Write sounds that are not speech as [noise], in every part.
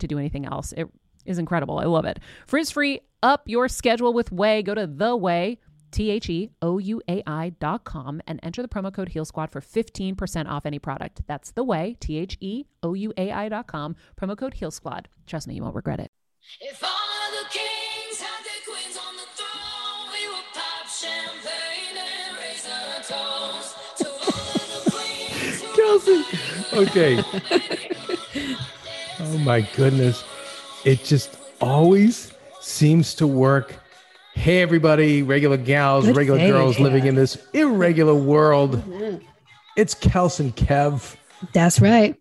to do anything else. It is incredible. I love it. Frizz free, up your schedule with Ouai. Go to the Ouai. T H E O U A I dot com and enter the promo code Heal Squad for 15% off any product. That's the Ouai, T H E O U A I dot com, promo code Heal Squad. Trust me, you won't regret it. If all of the kings had their queens on the throne, we would pop champagne and raise our toast to all of the queens. Kelsey. Okay. [laughs] oh my goodness. It just always seems to work. Hey, everybody, regular gals, Good regular thing, girls living in this irregular world. Mm-hmm. It's Kels and Kev. That's right.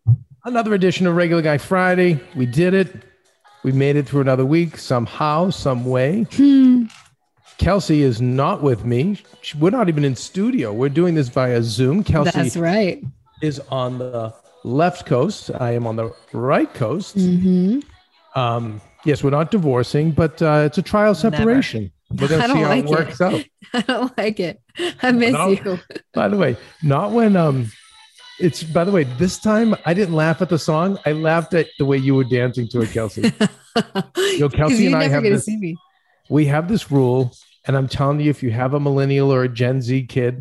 Another edition of Regular Guy Friday. We did it. We made it through another week somehow, some way. Hmm. Kelsey is not with me. We're not even in studio. We're doing this via Zoom. Kelsey That's right. is on the left coast. I am on the right coast. Mm-hmm. Um, yes, we're not divorcing, but uh, it's a trial separation. We're going [laughs] to see how like it it. works out. [laughs] I don't like it. I miss No. you. [laughs] By the way, not when um, it's. By the way, this time I didn't laugh at the song. I laughed at the way you were dancing to it, Kelsey. Yo, Kelsey and I have this- we have this rule, and I'm telling you, if you have a millennial or a Gen Z kid,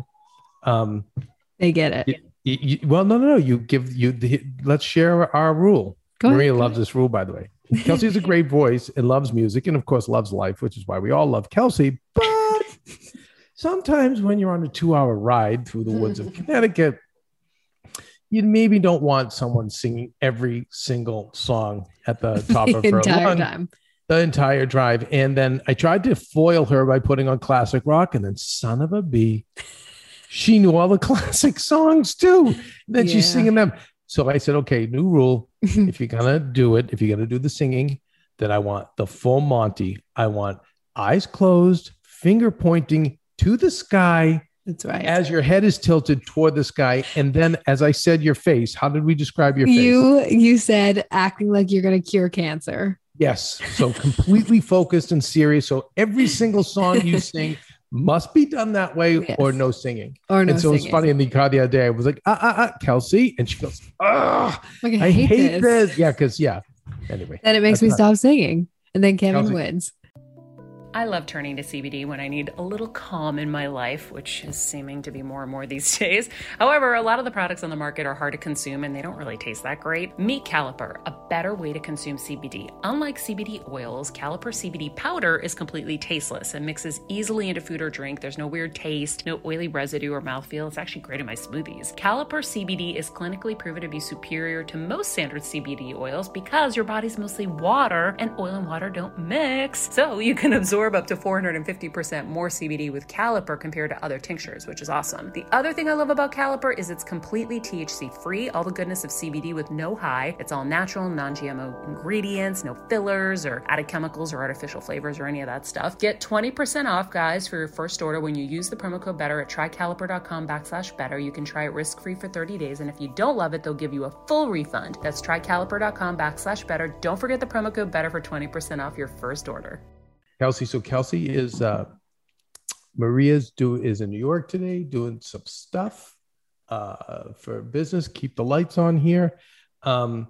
um, They get it. You, you, well, no, no, no, you give you the. Let's share our rule. Go Maria ahead. loves this rule, by the way. [laughs] Kelsey has a great voice and loves music, and of course loves life, which is why we all love Kelsey. But [laughs] sometimes when you're on a two-hour ride through the woods of [laughs] Connecticut, you maybe don't want someone singing every single song at the top of the her entire lung time. the entire drive. And then I tried to foil her by putting on classic rock, and then son of a bee, she knew all the [laughs] classic songs too. Then she's singing them. So I said, okay, new rule. [laughs] if you're gonna do it, if you're gonna do the singing, then I want the full Monty. I want eyes closed, finger pointing to the sky That's right. as your head is tilted toward the sky. And then, as I said, your face. How did we describe your face? you you said acting like you're gonna cure cancer. Yes. So completely focused and serious. So every single song you [laughs] sing must be done that way Yes. or no singing. Or no and so it's singing. funny in the car the other day. I was like, ah, ah, ah, Kelsey. And she goes, ah, Like, I hate, this. Yeah. Cause yeah. Anyway. Then it makes me not- stop singing. And then Kevin Kelsey- wins. I love turning to CBD when I need a little calm in my life, which is seeming to be more and more these [laughs] days. However, a lot of the products on the market are hard to consume and they don't really taste that great. Meet Caliper, a better way to consume CBD. Unlike CBD oils, Caliper CBD powder is completely tasteless and mixes easily into food or drink. There's no weird taste, no oily residue or mouthfeel. It's actually great in my smoothies. Caliper CBD is clinically proven to be superior to most standard CBD oils because your body's mostly water and oil and water don't mix. So you can absorb up to 450% more CBD with Caliper compared to other tinctures, which is awesome. The other thing I love about Caliper is it's completely THC free, all the goodness of CBD with no high. It's all natural, non GMO ingredients, no fillers or added chemicals or artificial flavors or any of that stuff. Get 20% off, guys, for your first order when you use the promo code BETTER at trycaliper.com backslash better. You can try it risk free for 30 days, and if you don't love it, they'll give you a full refund. That's trycaliper.com backslash better. Don't forget the promo code BETTER for 20% off your first order. Kelsey. So Kelsey is uh, Maria's do is in New York today doing some stuff uh, for business. Keep the lights on here. Um,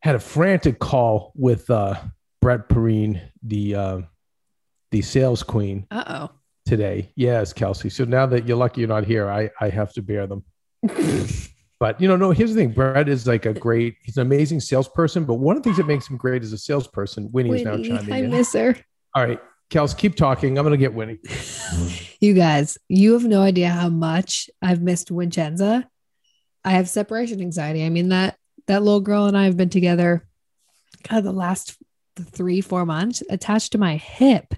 had a frantic call with uh, Brett Perrine, the uh, the sales queen Uh oh. today. Yes, Kelsey. So now that you're lucky you're not here, I I have to bear them. [laughs] but you know, no. Here's the thing: Brett is like a great. He's an amazing salesperson. But one of the things that makes him great as a salesperson, Winnie, is now chiming I in. I miss her. All right, Kels, keep talking. I'm gonna get Winnie. [laughs] You guys, you have no idea how much I've missed Vincenza. I have separation anxiety. I mean that that little girl and I have been together, God, the last three four months, attached to my hip,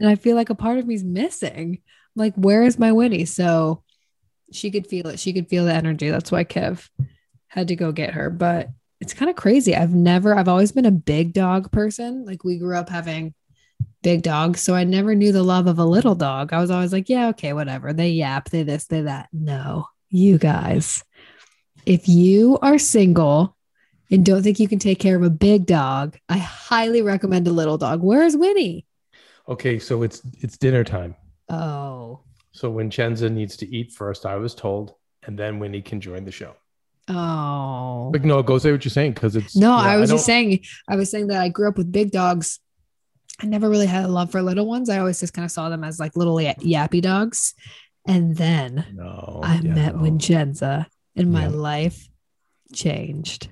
and I feel like a part of me's missing. Like, where is my Winnie? So she could feel it. She could feel the energy. That's why Kev had to go get her. But it's kind of crazy. I've never. I've always been a big dog person. Like we grew up having big dogs. So I never knew the love of a little dog. I was always like, yeah, okay, whatever. They yap, they this, they that. No, you guys, if you are single and don't think you can take care of a big dog, I highly recommend a little dog. Where's Winnie? Okay, so it's it's dinner time. Oh, So Vincenza needs to eat first, I was told, and then Winnie can join the show. oh. But no, go say what you're saying because it's No, yeah, I was don't- just saying, I was saying that I grew up with big dogs. I never really had a love for little ones. I always just kind of saw them as like little ya- yappy dogs. And then No, I yeah, met no. Vincenza and my Yeah. life changed.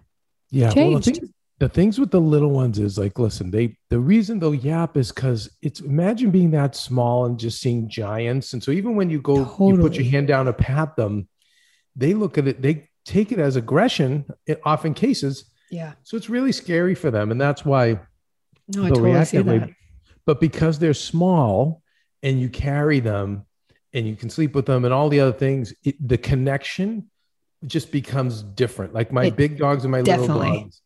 Yeah, well, the, changed. thing, the things with the little ones is like, listen, they the reason they'll yap is because it's imagine being that small and just seeing giants. And so even when you go, you put your hand down to pat them, they look at it, they take it as aggression, i- often cases. Yeah. So it's really scary for them, and that's why No, I totally react see that way. that. But because they're small and you carry them and you can sleep with them and all the other things, it, the connection just becomes different. Like my It- big dogs and my little dogs,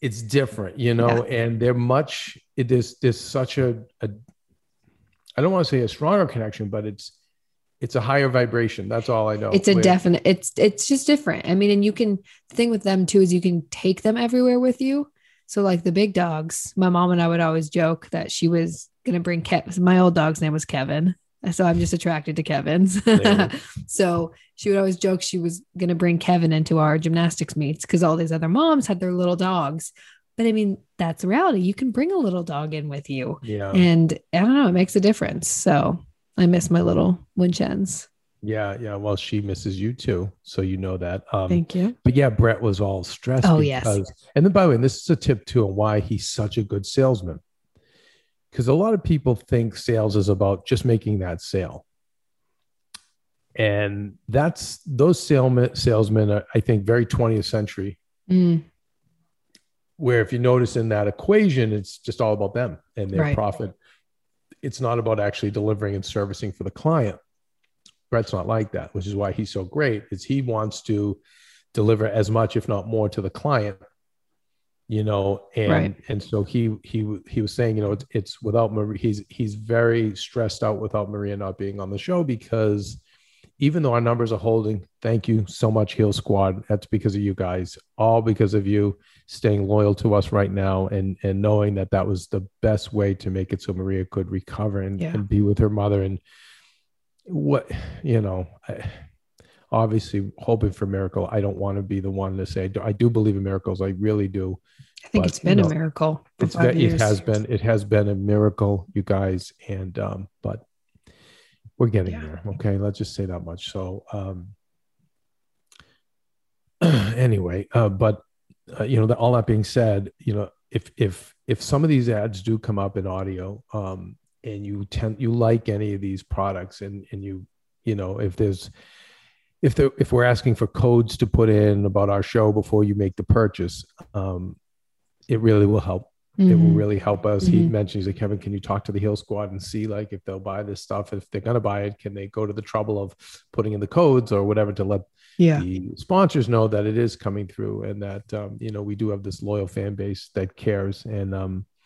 it's different, you know, and they're much, it is, there's such a, a, I don't want to say a stronger connection, but it's, it's a higher vibration. That's all I know. It's a Where- definite, it's it's just different. I mean, and you can the thing with them too is you can take them everywhere with you. So like the big dogs, my mom and I would always joke that she was gonna bring Kev. My old dog's name was Kevin. So I'm just attracted to Kevin's. [laughs] So she would always joke she was gonna bring Kevin into our gymnastics meets because all these other moms had their little dogs. But I mean, that's the reality. You can bring a little dog in with you. Yeah. And I don't know, it makes a difference. So I miss my little Winchens. Yeah. Yeah. Well, she misses you too. So you know that. Um, Thank you. But yeah, Brett was all stressed. Oh, yes. And then, by the way, and this is a tip too on why he's such a good salesman. Because a lot of people think sales is about just making that sale. And that's those salesmen, salesmen are, I think, very 20th century, Mm, where if you notice in that equation, it's just all about them and their Right. profit. It's not about actually delivering and servicing for the client. Brett's not like that, which is why he's so great. Is he wants to deliver as much, if not more, to the client. You know, and Right. and so he he he was saying, you know, it's, it's without Maria. He's he's very stressed out without Maria not being on the show because even though our numbers are holding, thank you so much, Heal Squad. That's because of you guys, all because of you staying loyal to us right now and and knowing that that was the best way to make it so Maria could recover and, Yeah. and be with her mother and what you know. I, obviously, hoping for miracle. I don't want to be the one to say I do believe in miracles. I really do. I think But, it's been you a miracle. It's ve- it has been it has been a miracle, you guys, and um, but we're getting Yeah. there. Okay, let's just say that much. So um, [clears throat] anyway, uh, but uh, you know, that, all that being said, you know, if if if some of these ads do come up in audio, um, and you tend you like any of these products, and and you you know, if there's if there if we're asking for codes to put in about our show before you make the purchase, um, it really will help it will Mhm. really help us. He Mhm. mentioned, he's like, Kevin, can you talk to the Heal Squad and see like if they'll buy this stuff? If they're gonna buy it, can they go to the trouble of putting in the codes or whatever to let Yeah. the sponsors know that it is coming through and that um, you know we do have this loyal fan base that cares. And um,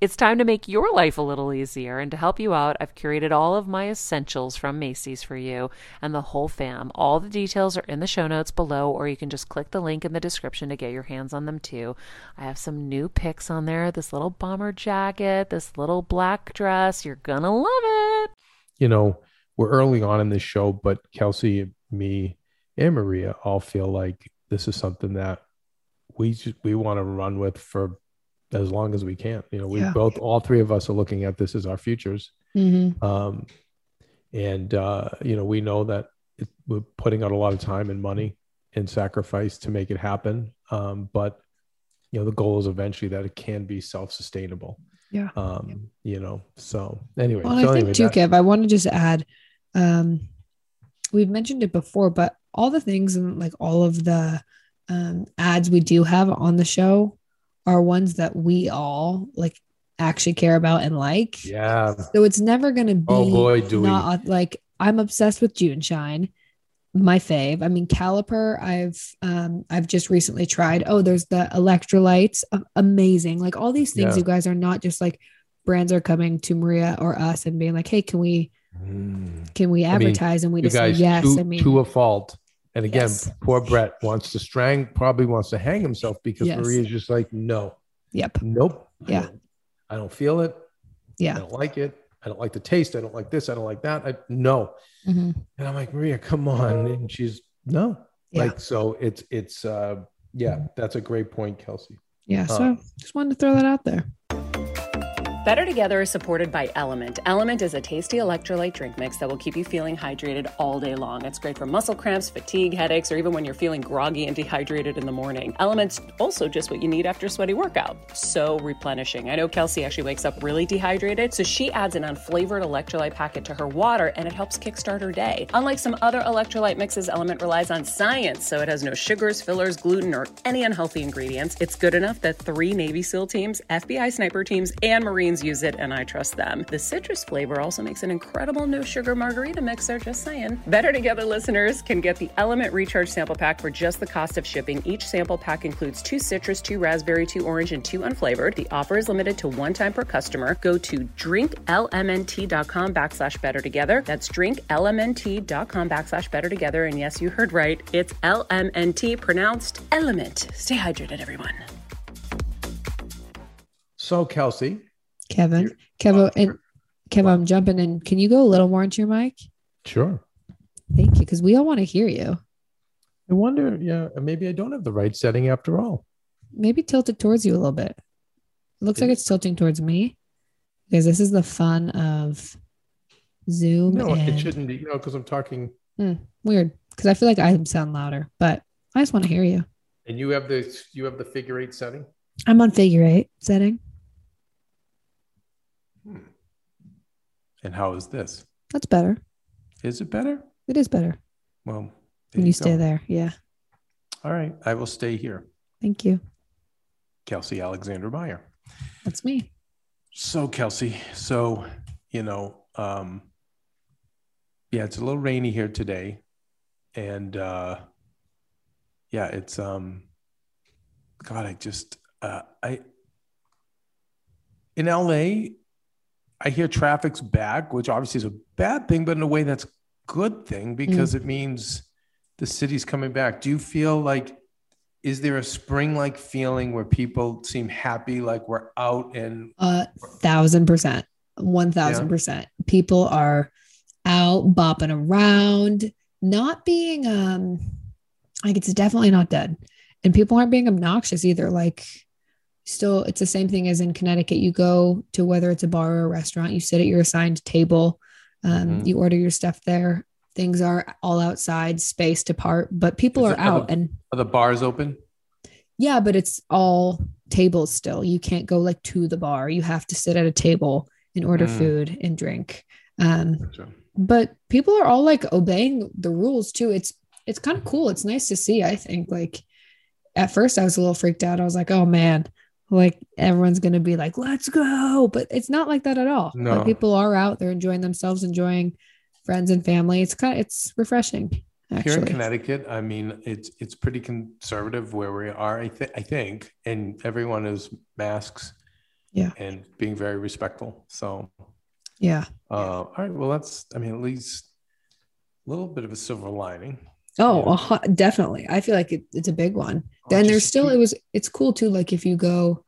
it's time to make your life a little easier. And to help you out, I've curated all of my essentials from Macy's for you and the whole fam. All the details are in the show notes below, or you can just click the link in the description to get your hands on them too. I have some new picks on there this little bomber jacket, this little black dress. You're gonna love it. you know, we're early on in this show, but Kelsey, me, and Maria all feel like this is something that we just, we want to run with for as long as we can. You know, we Yeah. both, all three of us are looking at this as our futures. Mhm. Um, and, uh, you know, we know that it, we're putting out a lot of time and money and sacrifice to make it happen. Um, but, you know, the goal is eventually that it can be self sustainable. Yeah. Um, you know, so anyway, Well, so I anyway, think too, that- Kev, I want to just add, um, we've mentioned it before, but all the things and like all of the um, ads we do have on the show are ones that we all like actually care about and like. yeah. So it's never going to be Oh, boy, do we. like I'm obsessed with June Shine, my fave. I mean, Caliper. I've um I've just recently tried. Oh, there's the electrolytes, amazing. Like all these things, Yeah. you guys are not just like brands are coming to Maria or us and being like, hey, can we Mm. can we I mean, advertise? and we just guys say yes. I mean, to a fault and again Yes. poor brett wants to strang probably wants to hang himself because Yes. maria's just like no yep, nope I Yeah. don't- i don't feel it Yeah. i don't like it i don't like the taste i don't like this i don't like that I, no Mhm. and i'm like maria come on and she's no Yeah. like so it's it's uh yeah that's a great point kelsey yeah. So Um, just wanted to throw that out there. Better Together is supported by Element. Element is a tasty electrolyte drink mix that will keep you feeling hydrated all day long. It's great for muscle cramps, fatigue, headaches, or even when you're feeling groggy and dehydrated in the morning. Element's also just what you need after a sweaty workout. So replenishing. I know Kelsey actually wakes up really dehydrated, so she adds an unflavored electrolyte packet to her water and it helps kickstart her day. Unlike some other electrolyte mixes, Element relies on science, so it has no sugars, fillers, gluten, or any unhealthy ingredients. It's good enough that three Navy SEAL teams, FBI sniper teams, and Marines use it, and I trust them. The citrus flavor also makes an incredible no sugar margarita mixer, just saying. Better Together listeners can get the Element Recharge sample pack for just the cost of shipping. Each sample pack includes two citrus, two raspberry, two orange, and two unflavored. The offer is limited to one time per customer. Go to drinklmnt.com backslash better together. That's drinklmnt.com backslash better together. And yes, you heard right. It's LMNT pronounced element. Stay hydrated, everyone. so kelsey Kevin, Kevin, and Kevin, I'm jumping in. Can you go a little more into your mic? sure Thank you, because we all want to hear you. i wonder yeah maybe i don't have the right setting after all maybe tilt it towards you a little bit. It looks like it's tilting towards me because this is the fun of Zoom. no and, it shouldn't be you know because i'm talking Hmm, weird because I feel like I sound louder, but I just want to hear you. and you have the you have the figure eight setting I'm on figure eight setting. And how is this? That's better. Is it better? It is better Well, when you stay there. Yeah. All right, I will stay here. Thank you. Kelsey Alexander Meyer. That's me. So Kelsey, so you know, um, yeah, it's a little rainy here today, and uh, yeah, it's um, God, I just uh, I in LA, I hear traffic's back, which obviously is a bad thing, but in a way that's a good thing because it means the city's coming back. Do you feel like is there a spring like feeling where people seem happy like we're out and A thousand percent, one thousand percent. People are out bopping around, not being um like it's definitely not dead. And people aren't being obnoxious either. Like still it's the same thing as in Connecticut. You go to whether it's a bar or a restaurant, you sit at your assigned table, um, Mhm. you order your stuff there. Things are all outside, spaced apart, but people Is are it- are the- out and are the bars open? yeah, but it's all tables still. You can't go like to the bar. You have to sit at a table and order Mm. food and drink. Um, but people are all like obeying the rules too. It's it's kind of cool. It's nice to see. I think like at first I was a little freaked out. I was like, oh man, like everyone's gonna be like, let's go. But it's not like that at all. No. Like, people are out. They're enjoying themselves, enjoying friends and family. It's kind of it's refreshing. Here in Connecticut, I mean, it's it's pretty conservative where we are. I think I think, and everyone is masks. Yeah. and being very respectful. So, yeah. uh, all right. Well, that's I mean, at least a little bit of a silver lining. Oh, Yeah. hu- definitely. I feel like it, it's a big one. Oh, then there's still it was it's cool too. Like if you go,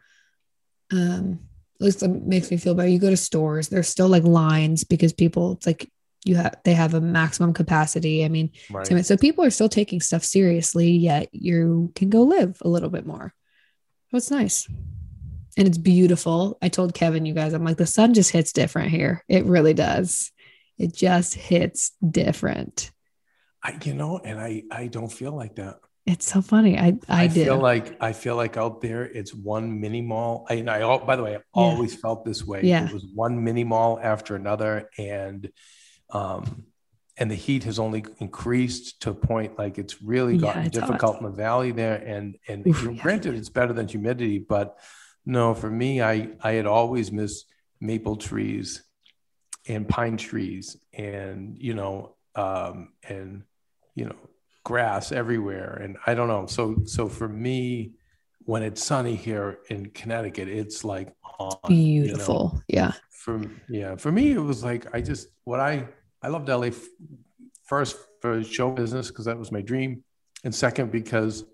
um, at least it makes me feel better. You go to stores, there's still like lines because people it's like you have they have a maximum capacity. I mean, Right. so- so people are still taking stuff seriously. Yet you can go live a little bit more. So it's nice. And it's beautiful. I told Kevin, you guys, I'm like, the sun just hits different here. It really does. It just hits different. I, you know, and I I don't feel like that. It's so funny. I I, did. feel like I feel like out there it's one mini mall. I, and I by the way, I always felt this way. Yeah. It was one mini mall after another, and um, and the heat has only increased to a point like it's really Yeah, gotten it's hot. difficult in the valley there. And and Oof, yeah. granted, it's better than humidity, but no, for me, I I had always missed maple trees and pine trees, and you know, um, and you know grass everywhere and i don't know so so for me when it's sunny here in connecticut it's like on, you know. beautiful. Yeah. for yeah for me it was like i just what i i loved la f- first for show business because that was my dream and second because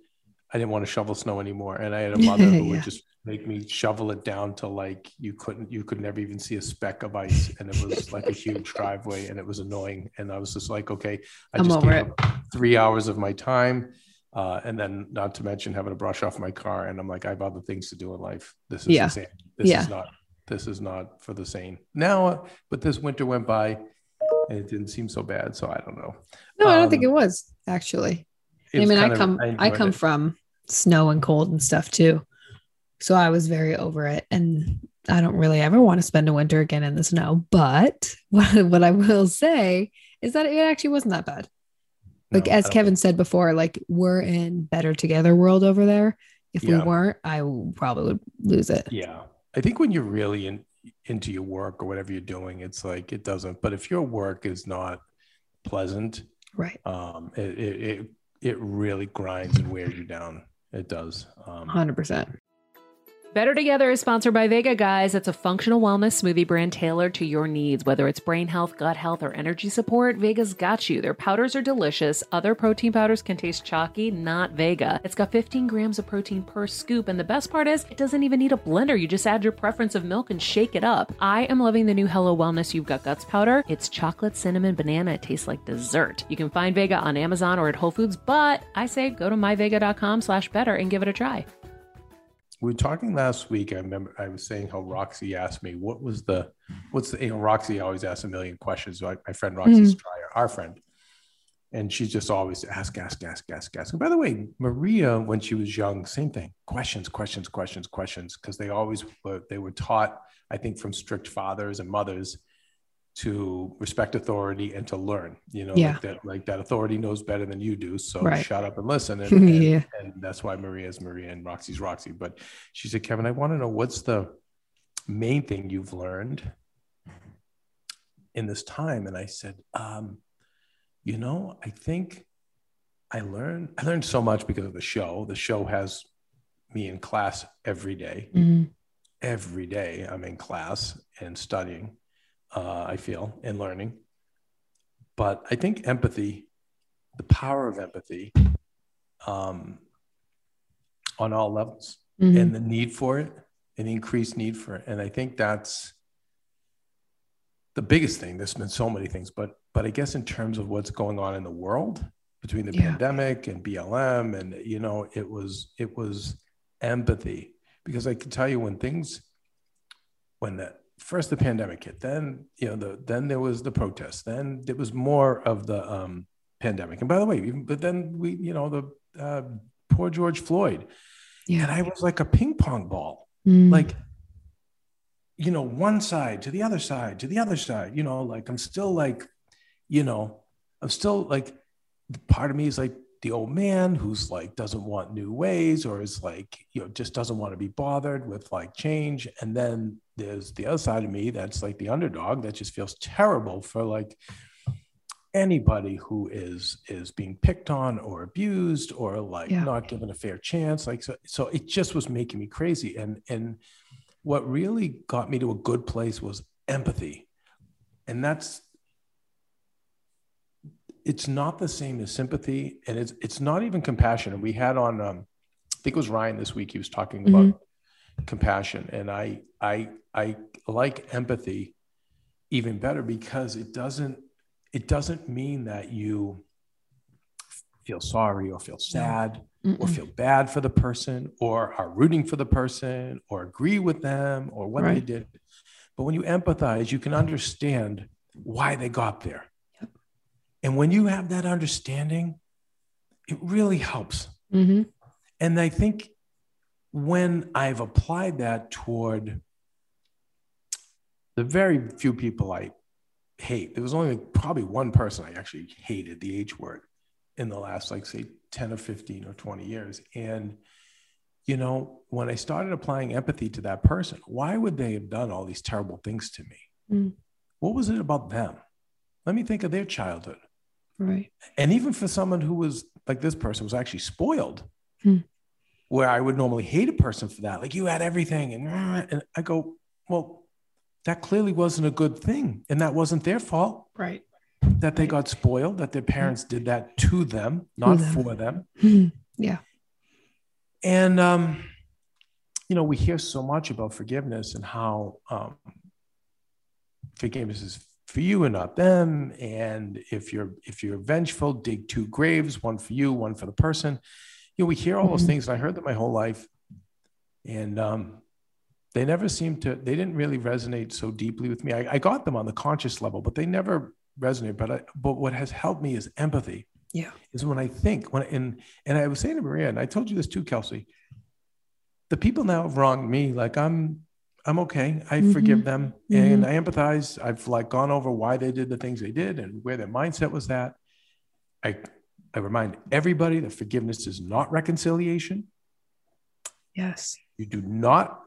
i didn't want to shovel snow anymore and i had a [laughs] mother who Yeah. would just make me shovel it down to like you couldn't you could never even see a speck of ice and it was [laughs] like a huge driveway and it was annoying and i was just like okay i I'm just gave up three hours of my time uh, and then not to mention having to brush off my car and i'm like i have other things to do in life this is Yeah. insane this Yeah. is not this is not for the sane now but this winter went by and it didn't seem so bad so i don't know No, I don't think Um, it was actually. It I mean, I kind of- come I, come it. from snow and cold and stuff too. So I was very over it and I don't really ever want to spend a winter again in the snow, but [laughs] what, what I will say is that it actually wasn't that bad. Like No, as Kevin said before, like we're in better together world over there. If Yeah. we weren't, I probably would lose it. Yeah. I think when you're really in, into your work or whatever you're doing, it's like it doesn't. But if your work is not pleasant, Right. um, it, it, it, it really grinds and wears you down. It does. Um, 100%. Better Together is sponsored by Vega, guys. It's a functional wellness smoothie brand tailored to your needs. Whether it's brain health, gut health, or energy support, Vega's got you. Their powders are delicious. Other protein powders can taste chalky, not Vega. It's got 15 grams of protein per scoop, and the best part is it doesn't even need a blender. You just add your preference of milk and shake it up. I am loving the new Hello Wellness You've Got Guts powder. It's chocolate, cinnamon, banana. It tastes like dessert. You can find Vega on Amazon or at Whole Foods, but I say go to myvega.com slash better and give it a try. We were talking last week. I remember I was saying how Roxy asked me what was the what's the you know Roxy always asks a million questions. Like my friend Roxy Stryer, mm-hmm. our friend, and she just always ask, ask, ask, ask, ask. And by the way, Maria, when she was young, same thing: questions, questions, questions, questions, because they always were. They were taught, I think, from strict fathers and mothers to respect authority and to learn. You know, Yeah. like that, like that authority knows better than you do. So Right. shut up and listen. And, [laughs] and, Yeah. and that's why Maria is Maria and Roxy's Roxy. But she said, Kevin, I want to know what's the main thing you've learned in this time? And I said, um, you know, I think I learned I learned so much because of the show. The show has me in class every day. Mhm. Every day I'm in class and studying. Uh, I feel in learning. But I think empathy, the power of empathy, um, on all levels, Mhm. and the need for it, an increased need for it, and I think that's the biggest thing. There's been so many things, but but I guess in terms of what's going on in the world between the Yeah. pandemic and BLM, and you know, it was it was empathy because I can tell you when things when the first the pandemic hit, then you know the then there was the protest, then it was more of the um, pandemic, and by the way, even, but then we you know the uh, poor George Floyd, yeah. and I was like a ping pong ball Mm. like you know one side to the other side to the other side you know like i'm still like you know i'm still like part of me is like the old man who's like doesn't want new ways or is like you know just doesn't want to be bothered with like change and then there's the other side of me that's like the underdog that just feels terrible for like anybody who is is being picked on or abused or like Yeah. not given a fair chance. Like so so it just was making me crazy. And and what really got me to a good place was empathy. And that's it's not the same as sympathy. And it's it's not even compassion. And we had on um i think it was ryan this week he was talking about compassion. And i i i like empathy even better because it doesn't it doesn't mean that you feel sorry or feel sad or Mm-mm. feel bad for the person or are rooting for the person or agree with them or what they did. But when you empathize, you can understand why they got there. And when you have that understanding, it really helps. Mhm. And I think when I've applied that toward the very few people I hate, there was only probably one person I actually hated the H word in the last, like, say, 10 or 15 or 20 years. And, you know, when I started applying empathy to that person, why would they have done all these terrible things to me? Mm. What was it about them? Let me think of their childhood Right. and even for someone who was like this person was actually spoiled Hmm. where i would normally hate a person for that like you had everything and, and i go well that clearly wasn't a good thing and that wasn't their fault Right. that they got spoiled that their parents did that to them not for them Mhm. Yeah. and um, you know, we hear so much about forgiveness and how um, forgiveness is for you and not them. And if you're if you're vengeful, dig two graves, one for you, one for the person. You know, we hear all those Mhm. things, and I heard them my whole life, and um, they never seemed to. They didn't really resonate so deeply with me. I, I got them on the conscious level, but they never resonated But I, but what has helped me is empathy Yeah. is when I think when and and I was saying to Maria, and I told you this too, Kelsey. The people now have wronged me. Like I'm, I'm okay. I Mhm. forgive them and I empathize. I've like gone over why they did the things they did and where their mindset was at. I, I remind everybody that forgiveness is not reconciliation. Yes. You do not,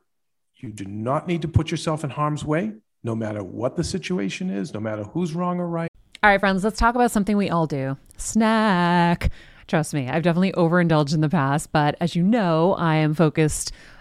you do not need to put yourself in harm's way, no matter what the situation is, no matter who's wrong or right. All right, friends, let's talk about something we all do snack. Trust me, I've definitely overindulged in the past, but as you know, I am focused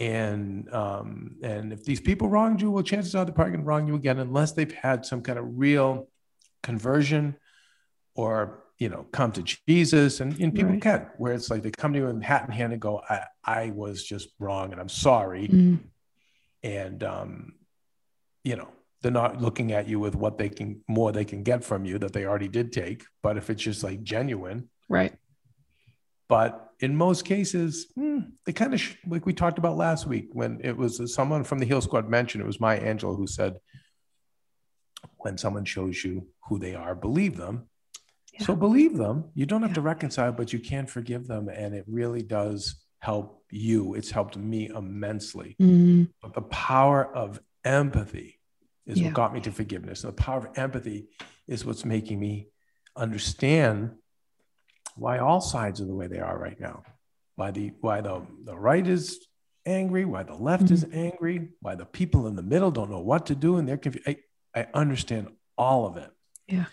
And um, and if these people wronged you, well, chances are they're probably going to wrong you again unless they've had some kind of real conversion or you know come to jesus and, and people Right. can where it's like they come to you in hat in hand and go i i was just wrong and i'm sorry Mm, and um you know they're not looking at you with what they can more they can get from you that they already did take but if it's just like genuine right. But in most cases hmm, they kind of sh- like we talked about last week when it was someone from the heal squad mentioned it was maya angelou who said when someone shows you who they are believe them Yeah. so believe them you don't have Yeah. to reconcile but you can forgive them and it really does help you it's helped me immensely Mm, but the power of empathy is Yeah. what got me to forgiveness. And the power of empathy is what's making me understand why all sides are the way they are right now. Why the why the, the right is angry, why the left is angry, why the people in the middle don't know what to do and they're confused. I, I understand all of it. Yeah.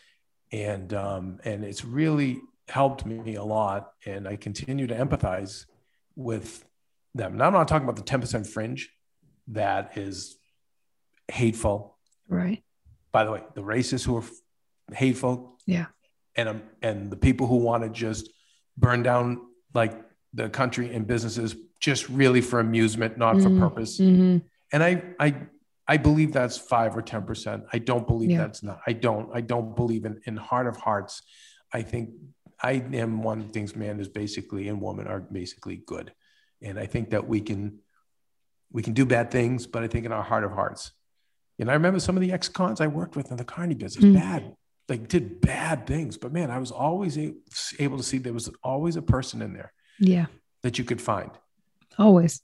And um, and it's really helped me a lot. And I continue to empathize with them. Now I'm not talking about the 10% fringe that is hateful. right. By the way, the racists who are hateful. Yeah. And um, and the people who want to just burn down like the country and businesses just really for amusement, not for Mhm. purpose. Mhm. And I I I believe that's five or ten percent. I don't believe Yeah. that's not. I don't. I don't believe in in heart of hearts. I think I am one of things man is basically and woman are basically good, and I think that we can we can do bad things, but I think in our heart of hearts. And I remember some of the ex-cons I worked with in the carny business, Mm. bad, like did bad things. But man, I was always a- able to see there was always a person in there Yeah. that you could find Always.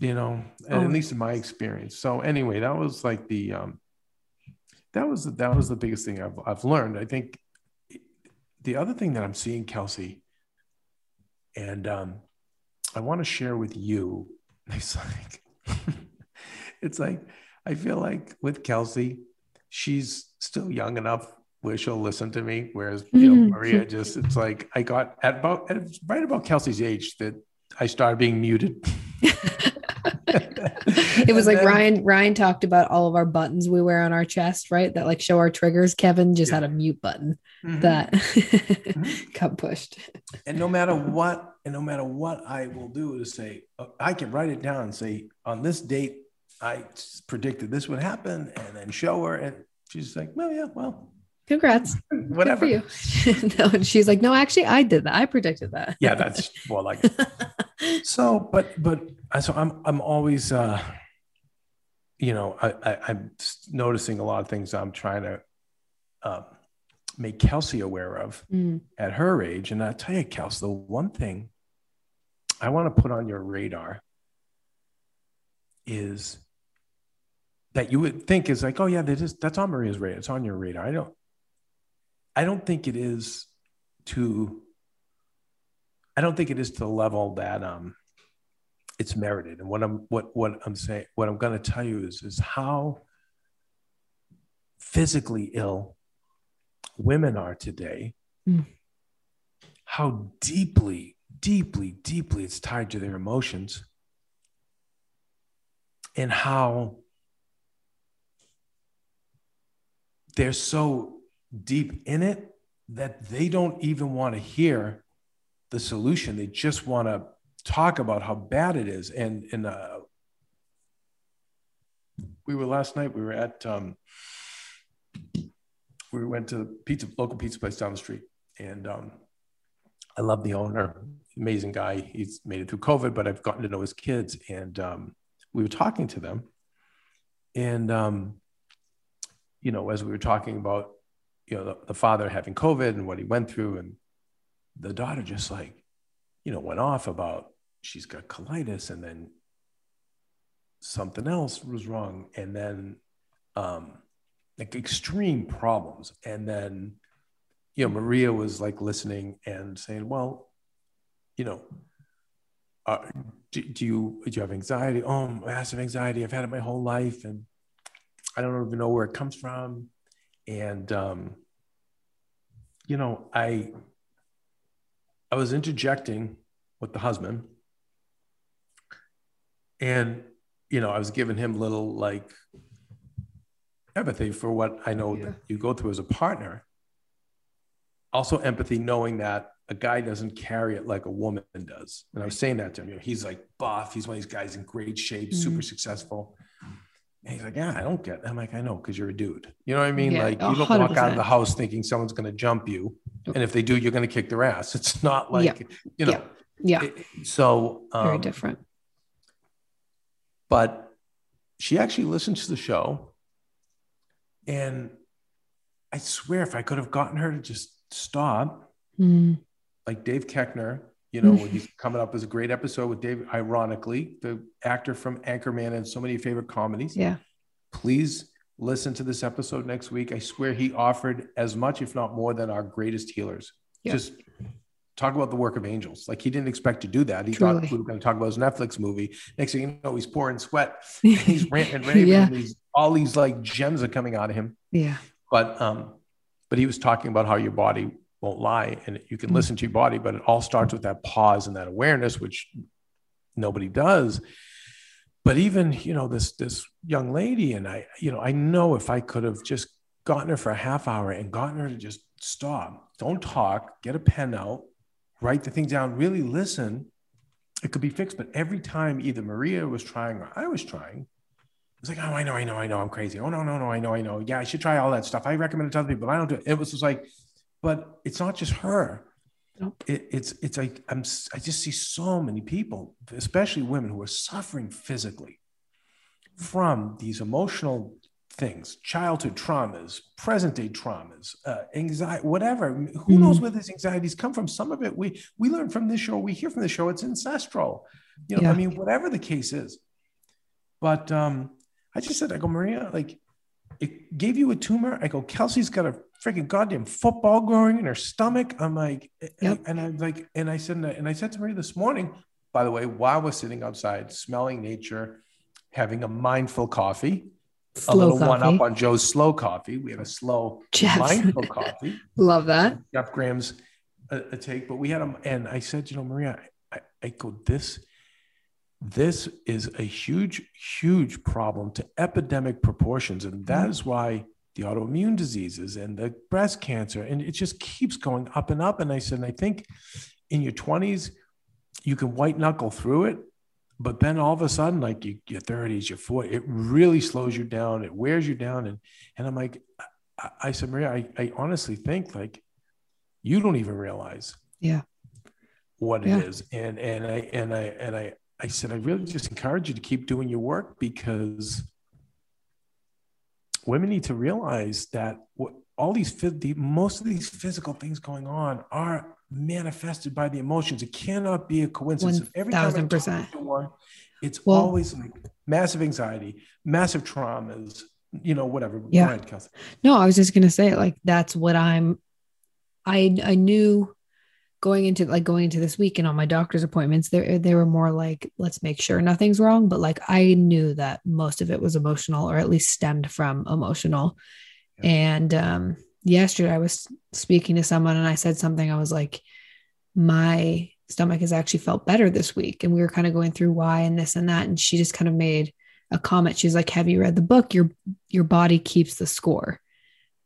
you know Oh. at least in my experience so anyway that was like the um that was that was the biggest thing i've, I've learned i think the other thing that i'm seeing kelsey and um i want to share with you [laughs] it's like [laughs] it's like i feel like with kelsey she's still young enough where she'll listen to me whereas you know Mhm. maria just it's like i got at about at right about kelsey's age that i started being muted [laughs] It was And like then- Ryan Ryan talked about all of our buttons we wear on our chest, right? That like show our triggers. Kevin just Yeah. had a mute button Mhm. that [laughs] Mm-hmm. got pushed. and no matter what and no matter what i will do to say uh, i can write it down and say on this date I predicted this would happen and then show her and she's like well yeah well Congrats. whatever you. [laughs] no, and she's like, no, actually, I did that. I predicted that. yeah that's more like [laughs] so but but I- so i'm i'm always uh you know i, I i'm noticing a lot of things i'm trying to uh, make kelsey aware of Mm, at her age. And I tell you, Kelsey, the one thing I want to put on your radar is that you would think is like, oh yeah, that is that's on Maria's radar. It's on your radar. I don't I don't think it is to I don't think it is to the level that um it's merited. And what I'm what what I'm saying what I'm gonna tell you is is how physically ill women are today, Mm. how deeply, deeply, deeply it's tied to their emotions, and how they're so deep in it that they don't even want to hear the solution. They just want to talk about how bad it is. And and uh, we were last night. We were at um, we went to pizza local pizza place down the street, and um, I love the owner, amazing guy. He's made it through COVID, but I've gotten to know his kids, and um, we were talking to them, and um, you know, as we were talking about, you know, the, the father having COVID and what he went through, and the daughter just like, you know, went off about she's got colitis, and then something else was wrong, and then um, like extreme problems, and then you know, Maria was like listening and saying, well, you know, uh, do, do you do you have anxiety? Oh, massive anxiety. I've had it my whole life, and I don't even know where it comes from. And um, you know, I I was interjecting with the husband, and you know, I was giving him little like empathy for what I know Yeah. that you go through as a partner. also empathy, knowing that a guy doesn't carry it like a woman does. And I was saying that to him. You know, he's like buff. He's one of these guys in great shape, super successful. And he's like, yeah, I don't get. It. I'm like, I know, because you're a dude. You know what I mean? Yeah, like, you don't walk out of the house thinking someone's going to jump you, and if they do, you're going to kick their ass. It's not like, Yeah. you know. Yeah. Yeah. it- so Very um, different. but she actually listened to the show and i swear if i could have gotten her to just stop Mm. like dave koechner you know when he's coming up as a great episode with dave ironically the actor from anchorman and so many favorite comedies. Yeah. please listen to this episode next week. I swear he offered as much if not more than our greatest healers. Yeah. just talk about the work of angels. Like he didn't expect to do that. He thought we were going to talk about his netflix movie. Next thing you know he's pouring sweat. [laughs] He's ranting and raving Yeah. and all these like gems are coming out of him. Yeah. but um but he was talking about how your body won't lie and you can Mm. listen to your body but it all starts with that pause and that awareness which nobody does but even you know this this young lady and i you know i know if i could have just gotten her for a half hour and gotten her to just stop don't talk get a pen out write the things down really listen it could be fixed but every time either maria was trying or i was trying it's like, oh, I know, I know, I know, I'm crazy. Oh, no, no, no, I know, I know. Yeah, I should try all that stuff. I recommend it to other people. but I don't do it. It was just like, but it's not just her. Nope. It, it's it's like I'm I just see so many people, especially women, who are suffering physically from these emotional things, childhood traumas, present day traumas, uh, anxiety, whatever. Who knows Mhm. where these anxieties come from? Some of it we we learn from this show. We hear from the show. It's ancestral. You know, I mean, whatever the case is. But um, I just said, I go, Maria, like it gave you a tumor. I go, Kelsey's got a freaking goddamn football growing in her stomach. I'm like, eh, eh, Yep. and I'm like, and I said, and I said to Maria this morning, by the way, while we're sitting outside, smelling nature, having a mindful coffee, a Slow little one up on Joe's slow coffee. We had a slow, Jeff. [laughs] mindful coffee. Love that. Jeff Graham's a, a take, but we had them, and I said, you know, Maria, I, I go, this, this is a huge, huge problem to epidemic proportions, and that mm-hmm. is why the autoimmune diseases and the breast cancer, and it just keeps going up and up. And I said, and I think in your twenties, you can white knuckle through it, but then all of a sudden, like you, your thirties, your 40s, it really slows you down. It wears you down, and and I'm like, I, I said, Maria, I, I honestly think like you don't even realize Yeah. what it Yeah. is and and i and i and i i said i really just encourage you to keep doing your work because women need to realize that what all these the, most of these physical things going on are manifested by the emotions it cannot be a coincidence And every time I talk to one, it's Well- always like massive anxiety massive traumas you know whatever Yeah. Ahead, No, I was just gonna say like that's what I'm. I I knew going into like going into this week and all my doctor's appointments, they they were more like let's make sure nothing's wrong, but like I knew that most of it was emotional or at least stemmed from emotional. Yeah. And um, yesterday I was speaking to someone and I said something. I was like, my stomach has actually felt better this week, and we were kind of going through why and this and that, and she just kind of made a comment. She's like, "Have you read the book? Your your body keeps the score."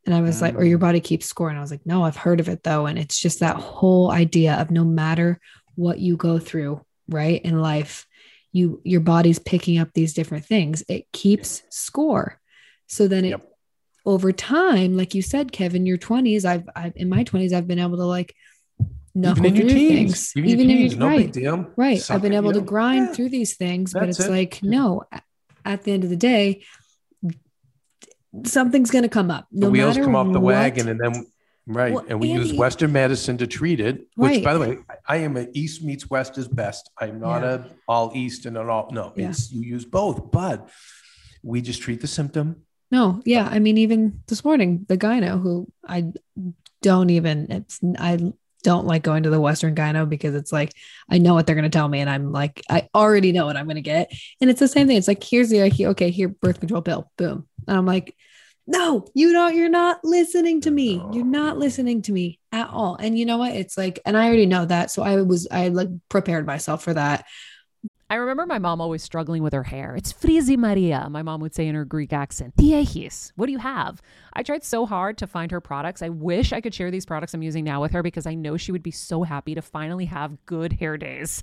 And I was like, or your mm. body keeps score. And I was like, no, I've heard of it though. And it's just that whole idea of no matter what you go through, right, in life, you your body's picking up these different things. It keeps score. So then it Yep. over time, like you said, Kevin, your 20s, I've I've in my mm. 20s, I've been able to like knuckle even in your through teens things. even, in your teens, no right. big deal Right. I've been able to grind Yeah. through these things, but it's it. like, no, at the end of the day, something's going to come up. the No wheels matter come off the what- wagon and then right Well, and we use western medicine to treat it which Right. by the way i am a east meets west is best i'm not Yeah. a all east and an all no Yeah. it's you use both but we just treat the symptom No, yeah. I mean, even this morning, the gyno who I don't even, it's, I don't like going to the Western gyno because it's like, I know what they're going to tell me. And I'm like, I already know what I'm going to get. And it's the same thing. It's like, here's the, okay, here, birth control pill, boom. And I'm like, no, you don't, you're not listening to me. You're not listening to me at all. And you know what? It's like, and I already know that. So I was, I like prepared myself for that. I remember my mom always struggling with her hair. It's frizzy Maria, my mom would say in her Greek accent. Diehis, what do you have? I tried so hard to find her products. I wish I could share these products I'm using now with her because I know she would be so happy to finally have good hair days.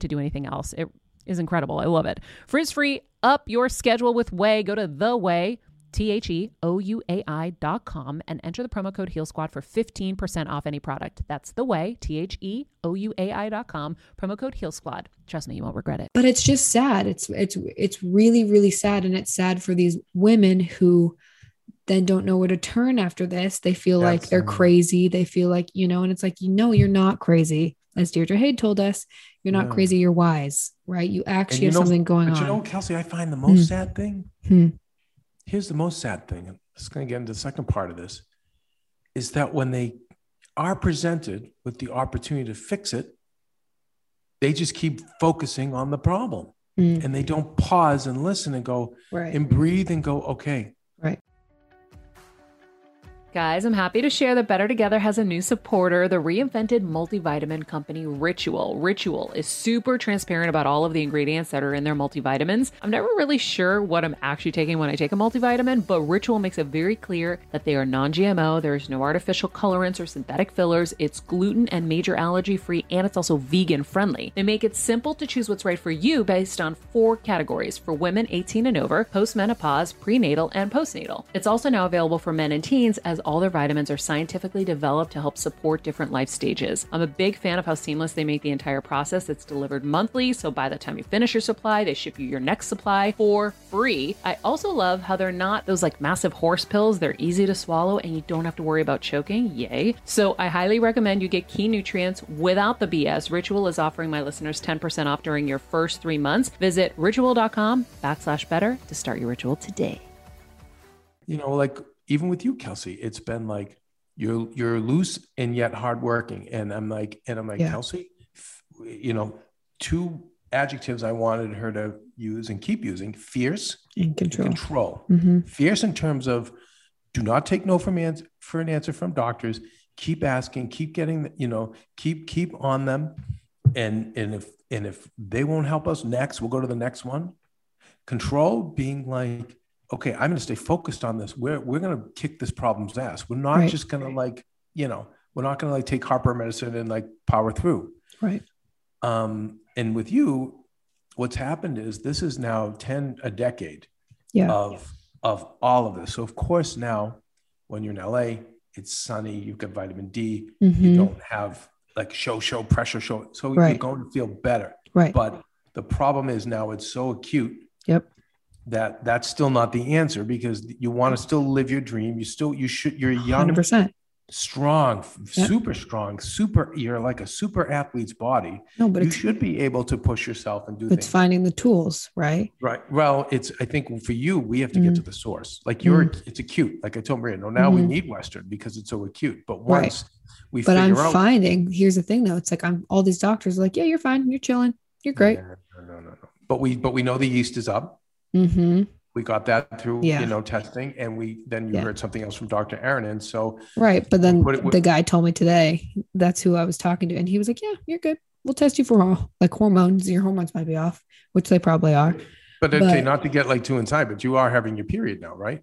to do anything else. It is incredible. I love it. Frizz free, up your schedule with Ouai. Go to the Ouai. T H E O U A I dot com and enter the promo code Heal Squad for 15% off any product. That's the Ouai, T H E O U A I dot com, promo code Heal Squad. Trust me, you won't regret it. but it's just sad it's it's it's really really sad and it's sad for these women who then don't know where to turn after this they feel like they're crazy they feel like you know and it's like you know you're not crazy as deirdre Haid told us you're not No. crazy you're wise right you actually you have know- something going but on you know, Kelsey, I find the most Hmm. sad thing. Hmm. Here's the most sad thing. I'm just going to get into the second part of this. Is that when they are presented with the opportunity to fix it, they just keep focusing on the problem Mm. and they don't pause and listen and go right and breathe and go, okay, Guys, I'm happy to share that Better Together has a new supporter, the reinvented multivitamin company Ritual. Ritual is super transparent about all of the ingredients that are in their multivitamins. I'm never really sure what I'm actually taking when I take a multivitamin, but Ritual makes it very clear that they are non GMO, there's no artificial colorants or synthetic fillers, it's gluten and major allergy free, and it's also vegan friendly. They make it simple to choose what's right for you based on four categories for women 18 and over, postmenopause, prenatal, and postnatal. It's also now available for men and teens as all their vitamins are scientifically developed to help support different life stages. I'm a big fan of how seamless they make the entire process. It's delivered monthly, so by the time you finish your supply, they ship you your next supply for free. I also love how they're not those like massive horse pills. They're easy to swallow and you don't have to worry about choking. Yay. So I highly recommend you get key nutrients without the BS. Ritual is offering my listeners 10% off during your first three months. Visit ritual.com backslash better to start your ritual today. you know, like even with you, Kelsey, it's been like you're you're loose and yet hardworking. And I'm like, and I'm like, Yeah. Kelsey, you know, two adjectives I wanted her to use and keep using: fierce, in and control control. Mhm. Fierce in terms of do not take no from ans- for an answer from doctors. Keep asking, keep getting, you know, keep keep on them, and and if and if they won't help us next, we'll go to the next one. Control being like, okay, I'm going to stay focused on this. We're we're going to kick this problem's ass. We're not Right. just going to like, you know, we're not going to like take Harper medicine and like power through. right Um, and with you, what's happened is this is now 10 a decade yeah of of all of this. So of course now when you're in LA, it's sunny, you've got vitamin D, you Mhm. don't have like show show pressure show. So you're Right. going to feel better. right But the problem is now it's so acute Yep. That that's still not the answer because you want to still live your dream. You still you should you're young, 100% strong, Yep. super strong, super you're like a super athlete's body. no but you should be able to push yourself and do it's things. finding the tools right Right. Well, it's I think for you, we have to get Mhm. to the source. Like you're it's acute. Like I told Maria, no, now we Mhm. need Western because it's so acute. But Right. once we but i'm out finding here's the thing though it's like i'm all these doctors are like yeah you're fine you're chilling you're great No, no, no, no, no. But we but we know the yeast is up. Mm-hmm We got that through Yeah. you know testing, and we then you Yeah. heard something else from Dr. Aaron. And so right but then What what- the guy told me today that's who i was talking to and he was like yeah you're good we'll test you for all like hormones your hormones might be off which they probably are but okay, not to get like too inside, but you are having your period now, right?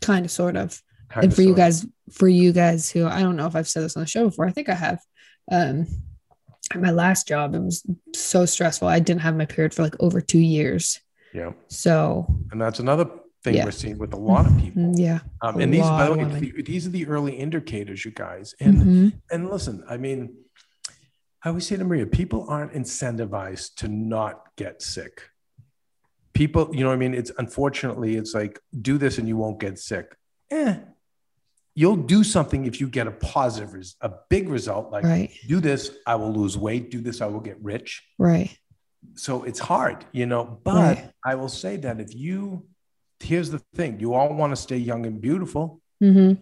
kind of sort of Kind and of, for you sort of. guys for you guys who i don't know if i've said this on the show before i think i have um at my last job it was so stressful i didn't have my period for like over two years Yeah. so And that's another thing Yeah. we're seeing with a lot of people. mm, yeah Um, A and these, by the way, these are the early indicators, you guys. And Mhm. and listen, I mean, I always say to Maria, people aren't incentivized to not get sick. People, you know what I mean? It's unfortunately, it's like, do this and you won't get sick. Eh. You'll do something if you get a positive, a big result. Like, right do this, I will lose weight. Do this, I will get rich. right so it's hard, you know. But Right. I will say that if you, here's the thing, you all want to stay young and beautiful. hmm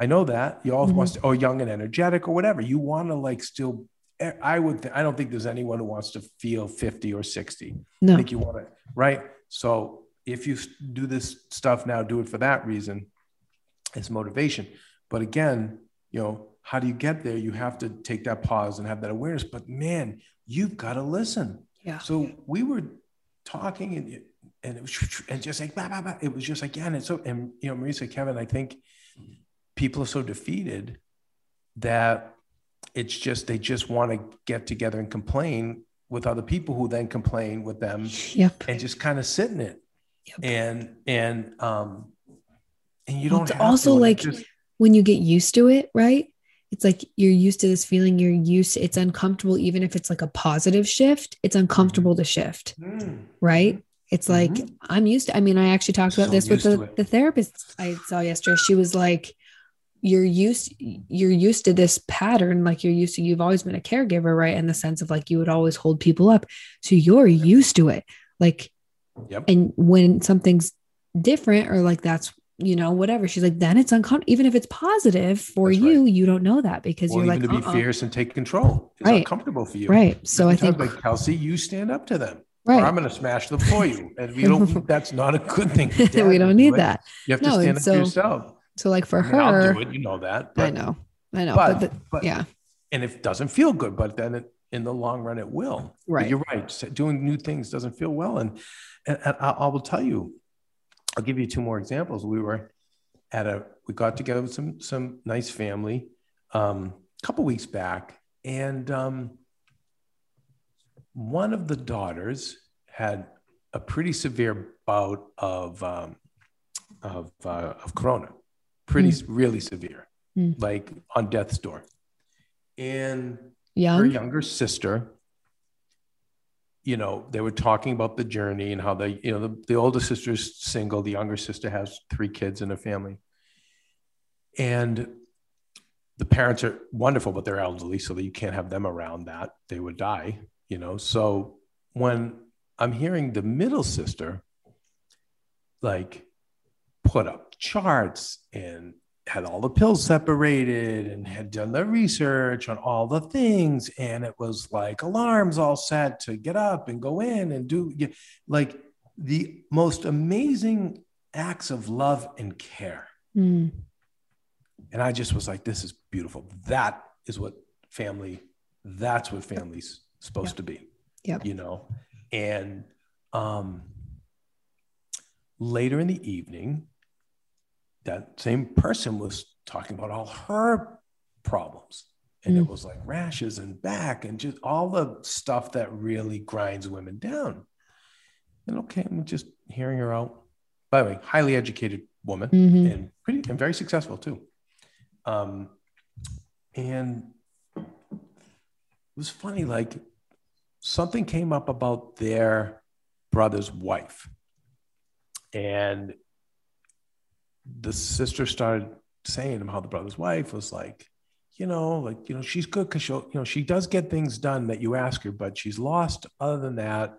I know that you all Mhm. want to, or young and energetic or whatever. You want to like still. eh, I would. Th- I don't think there's anyone who wants to feel 50 or 60. I think you want to, right? So if you do this stuff now, do it for that reason. It's motivation. But again, you know, how do you get there? You have to take that pause and have that awareness. But man, you've got to listen. Yeah. So we were talking and and it was [laughs] and just like blah, blah, blah. it was just like yeah, and it's so and you know, Marisa, Kevin, I think people are so defeated that it's just they just want to get together and complain with other people who then complain with them Yep. and just kind of sit in it. Yep. And and um and you don't it's also to, it like- just- When you get used to it, right? It's like you're used to this feeling. You're used. it's uncomfortable, even if it's like a positive shift. It's uncomfortable to shift, Mm. right? It's like Mhm. I'm used to. I mean, I actually talked about So this with the, the therapist I saw yesterday. She was like, "You're used. You're used to this pattern. Like you're used to. You've always been a caregiver, right? In the sense of like you would always hold people up, so you're used to it. Like Yep. and when something's different or like that's you know whatever she's like then it's uncomfortable even if it's positive for That's you you don't know that because or you're like to be uh-uh. fierce and take control. It's Right. uncomfortable for you. right so i think like Kelsey, you stand up to them. Or I'm gonna smash them for you. And we don't [laughs] that's not a good thing. [laughs] We don't need do that You have to stand and up so- to yourself. so like for I mean, I'll her do it, you know that. i know i know But, but, the, but yeah and it doesn't feel good, but then it, in the long run, it will. But Right. You're right. Doing new things doesn't feel well. And, and, and I, I will tell you, I'll give you two more examples. We were at a, we got together with some, some nice family um, a couple weeks back. And um, one of the daughters had a pretty severe bout of, um, of, uh, of Corona, pretty, really severe, Mm. like on death's door. And her younger sister you know they were talking about the journey and how they you know the, the older sister's single the younger sister has three kids in a family. And the parents are wonderful but they're elderly so that you can't have them around that they would die you know? So when i'm hearing the middle sister like put up charts and had all the pills separated and had done the research on all the things and it was like alarms all set to get up and go in and do like the most amazing acts of love and care. Mm, and i just was like this is beautiful. That is what family that's what family's supposed Yep. to be Yep. you know? And um later in the evening that same person was talking about all her problems and it Mm. was like rashes and back and just all the stuff that really grinds women down and okay i'm just hearing her out by the way highly educated woman mhm. and pretty and very successful too. Um, and it was funny, like something came up about their brother's wife, and the sister started saying how the brother's wife was like, you know, like you know, she's good because she'll, you know, she does get things done that you ask her, but she's lost. Other than that,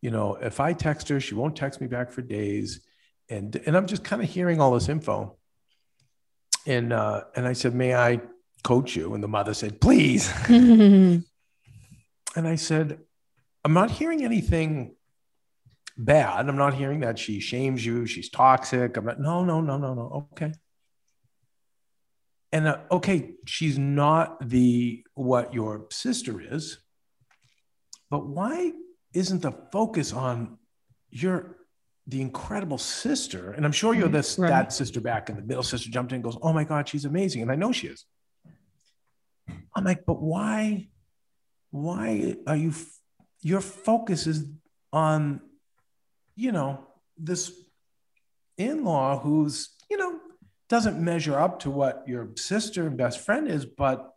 you know, if I text her, she won't text me back for days and and I'm just kind of hearing all this info. And uh, and I said, "May I coach you?" And the mother said, "Please." [laughs] And I said, "I'm not hearing anything bad. I'm not hearing that she shames you. She's toxic. I'm not. No, no, no, no, no. Okay." And uh, okay, she's not the what your sister is, but why isn't the focus on your the incredible sister? And I'm sure you're this Right. that sister back, and the middle sister jumped in and goes, "Oh my God, she's amazing," and I know she is. I'm like, but why? Why are you? Your focus is on, you know, this in-law who's, you know, doesn't measure up to what your sister and best friend is, but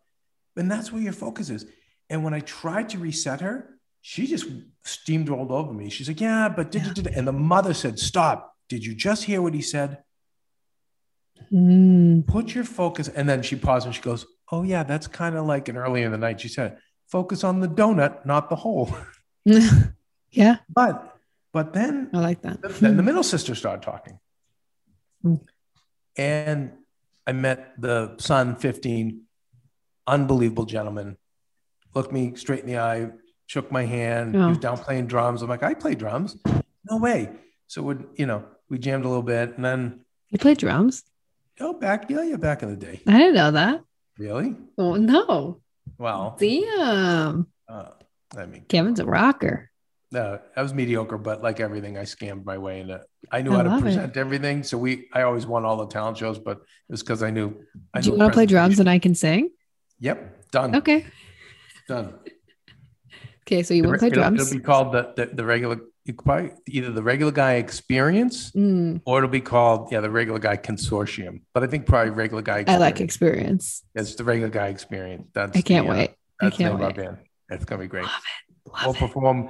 and that's where your focus is. And when I tried to reset her, she just steamrolled over me. She's like, "Yeah, but," did, da- da." and the mother said, "Stop! Did you just hear what he said? Mm, Put your focus." And then she paused and she goes, "Oh yeah, that's kind of like." an earlier in the night, she said, "Focus on the donut, not the hole." [laughs] Yeah, But but then I like that. then the middle sister started talking. Hmm. And I met the son, 15, unbelievable gentleman, looked me straight in the eye, shook my hand. He was Oh. down playing drums. I'm like, I play drums. No way. So we you know, we jammed a little bit and then, You play drums? oh, back, yeah, yeah, back in the day. I didn't know that. Really? Oh no. Well, Damn. uh, I mean, Kevin's a rocker. No, I was mediocre, but like everything, I scammed my way into. I knew I how to love it. present everything, so we. I always won all the talent shows, but it was because I knew. I Do you want to play drums and I can sing? Yep, done. Okay. Done. Okay, so you want to play It'll- drums? It'll be called the the, the regular. You could probably either the regular guy experience Mm, or it'll be called yeah the regular guy consortium. But I think probably regular guy. I like Experience. experience. It's the regular guy experience. That's I can't the, uh, wait. I That's the can't name of our wait. band. It's gonna be great. Love it. We'll it. perform.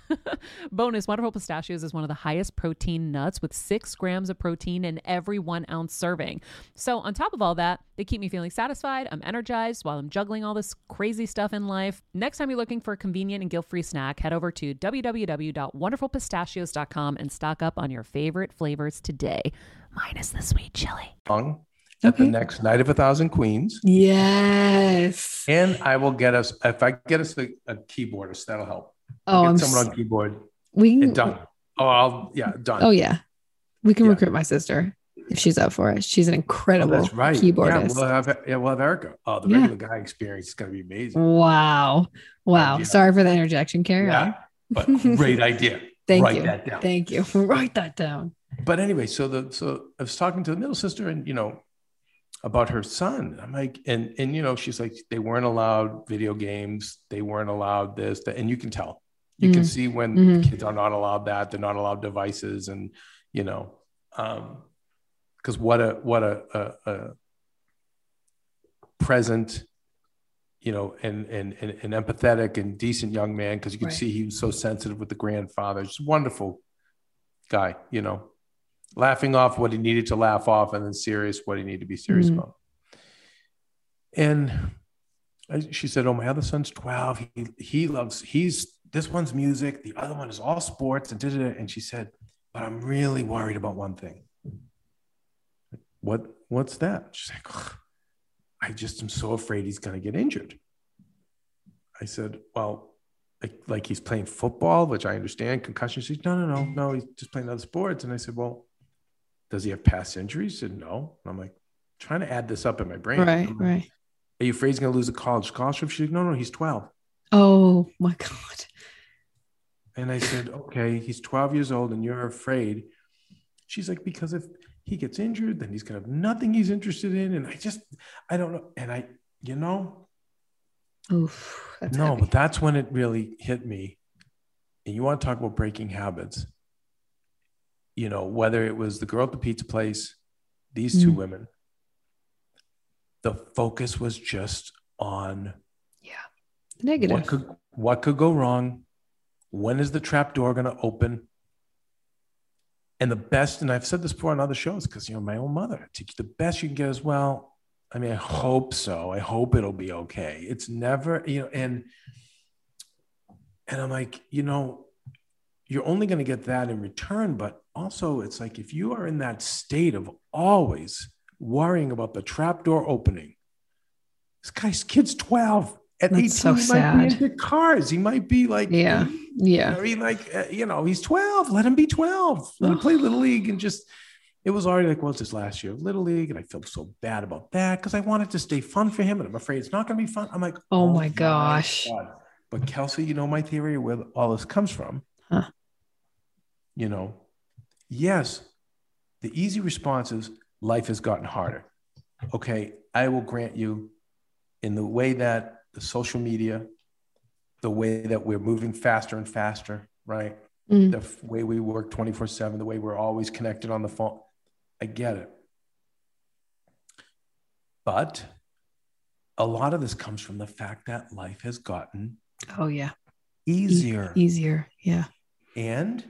[laughs] Bonus Wonderful Pistachios is one of the highest protein nuts with six grams of protein in every one ounce serving. So, on top of all that, they keep me feeling satisfied. I'm energized while I'm juggling all this crazy stuff in life. Next time you're looking for a convenient and guilt free snack, head over to www.wonderfulpistachios.com and stock up on your favorite flavors today, minus the sweet chili. Song at the mm-hmm. next night of a thousand queens. Yes. And I will get us if I get us a, a keyboardist, that'll help. Oh, I'm someone s- on keyboard. we can, done. Oh, I'll yeah, done. Oh yeah, we can Yeah. recruit my sister if she's up for it. She's an Oh, incredible that's right. keyboardist. Yeah, we'll have yeah, we'll have Erica. Oh, the Yeah. regular guy experience is gonna be amazing. wow, wow. Yeah. Sorry for the interjection, Carrie. Yeah, but great [laughs] idea. Thank Write you. that down. Thank you. [laughs] Write that down. But anyway, so the so I was talking to the middle sister, and you know, about her son. I'm like, and and you know, she's like, they weren't allowed video games. They weren't allowed this, that, and you can tell. You can Mhm. see when Mhm. kids are not allowed that. They're not allowed devices, and you know, um, because what a what a, a, a present, you know, and and and an empathetic and decent young man. Because you can Right. see he was so sensitive with the grandfather. Just wonderful guy, you know, laughing off what he needed to laugh off, and then serious what he needed to be serious Mhm. about. And I- she said, "Oh, my other son's twelve. He he loves he's this one's music. The other one is all sports." And da, da, da. and she said, "But I'm really worried about one thing." What what's that? She's like, "Ugh, "I just am so afraid he's going to get injured." I said, "Well, like, like he's playing football, which I understand concussion." She's no, no, no, no. He's just playing other sports. And I said, "Well, does he have past injuries?" She said, "No." And I'm like, trying to add this up in my brain. Right, like, right. Are you afraid he's going to lose a college scholarship? She's like, no, no, he's 12. Oh my God. And I said, okay, he's 12 years old and you're afraid. She's like, because if he gets injured, then he's going to have nothing he's interested in. And I just, I don't know. And I, you know, Oof. That's no, heavy. but that's when it really hit me. And you want to talk about breaking habits. You know, whether it was the girl at the pizza place, these two Mm. women, the focus was just on yeah, Negative. What could what could go wrong? When is the trap door going to open? And the best, and I've said this before on other shows, because you know my own mother. The best you can get is well. I mean, I hope so. I hope it'll be okay. It's never, you know, and and I'm like, you know, you're only going to get that in return. But also, it's like if you are in that state of always worrying about the trap door opening, this guy's kid's 12. At That's 18, so he might be into cars. He might be like, Yeah. Yeah. I mean, like, uh, you know, he's 12. Let him be 12. Let him play Little League and just, it was already like, well, it's his last year of Little League. And I felt so bad about that because I wanted to stay fun for him. And I'm afraid it's not going to be fun. I'm like, Oh my gosh. God. But Kelsey, you know my theory where all this comes from. Huh. You know, yes, the easy response is life has gotten harder. Okay, I will grant you in the way that the social media, the way that we're moving faster and faster, right? Mm. The way we work 24 7, the way we're always connected on the phone. I get it. But a lot of this comes from the fact that life has gotten Oh yeah. E- easier. easier. Yeah. And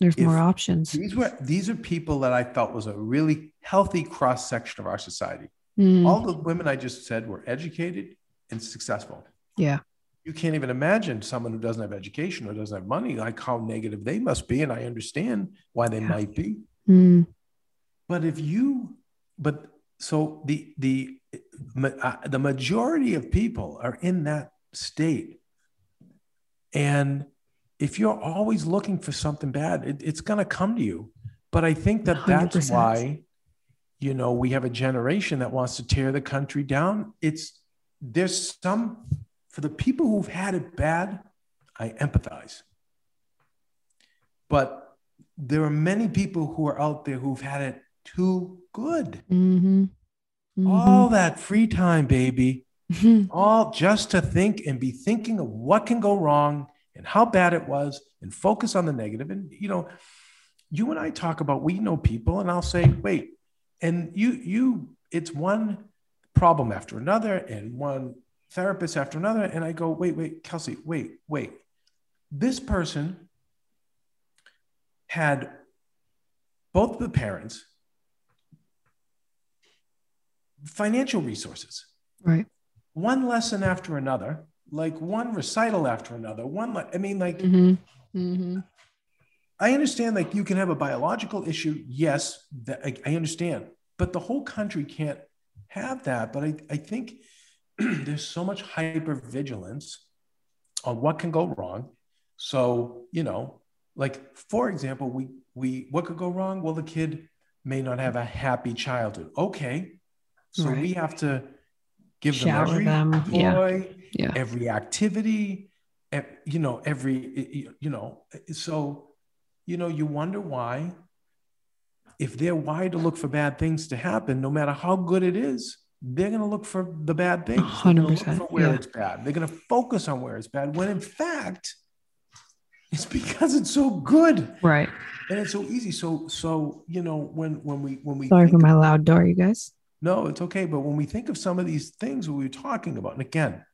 There's If- more options. these were these are people that I felt was a really healthy cross section of our society. Mm. All the women I just said were educated and successful. Yeah. You can't even imagine someone who doesn't have education or doesn't have money, like how negative they must be. And I understand why they Yeah. might be. Mm. But if you, but so the the uh, the majority of people are in that state, and if you're always looking for something bad, it, it's going to come to you. But I think that that's 100%. why, you know, we have a generation that wants to tear the country down. It's there's some for the people who've had it bad. I empathize, but there are many people who are out there who've had it too good. Mm-hmm. All that free time, baby, Mhm. [laughs] all just to think and be thinking of what can go wrong and how bad it was and focus on the negative. And, you know, you and I talk about, we know people, and I'll say, wait, and you, you, it's one problem after another and one therapist after another. And I go, wait, wait, Kelsey, wait, wait. This person had both the parents financial resources Right. one lesson after another like one recital after another one i mean like Mm-hmm. Mm-hmm. i understand like you can have a biological issue yes that I, I understand but the whole country can't have that but i, I think [clears throat] there's so much hyper vigilance on what can go wrong so you know like for example we we what could go wrong well the kid may not have a happy childhood okay so Right. we have to give them Shower every them, yeah. toy Yeah. every activity you know every you know so you know you wonder why if they're wired to look for bad things to happen no matter how good it is they're going to look for the bad things they're 100%, look for where yeah. it's bad they're going to focus on where it's bad when in fact it's because it's so good Right. and it's so easy so so you know when when we when we Sorry for my loud door, you guys. No, it's okay. But when we think of some of these things we were talking about, and again,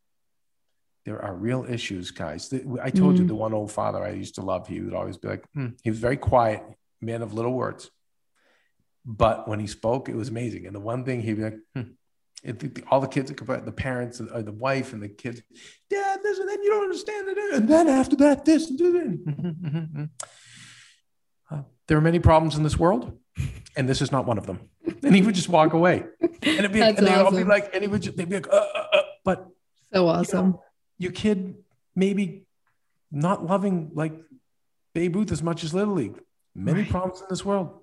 there are real issues, guys. I told you Mhm. the one old father I used to love, he would always be like, "Hmm." he was very quiet, man of little words. But when he spoke, it was amazing. And the one thing he'd be like, hmm. It- all the kids, the parents, or the wife, and the kids, Dad, this and then you don't understand it. And then after that, this. and that." Uh, there are many problems in this world, and this is not one of them. [laughs] And he would just walk away. And, it'd be, and they'd all be like, and he would just, they'd be like, uh, uh, uh, but So awesome. your kid maybe not loving like Babe Ruth as much as Little League. Many Right. problems in this world.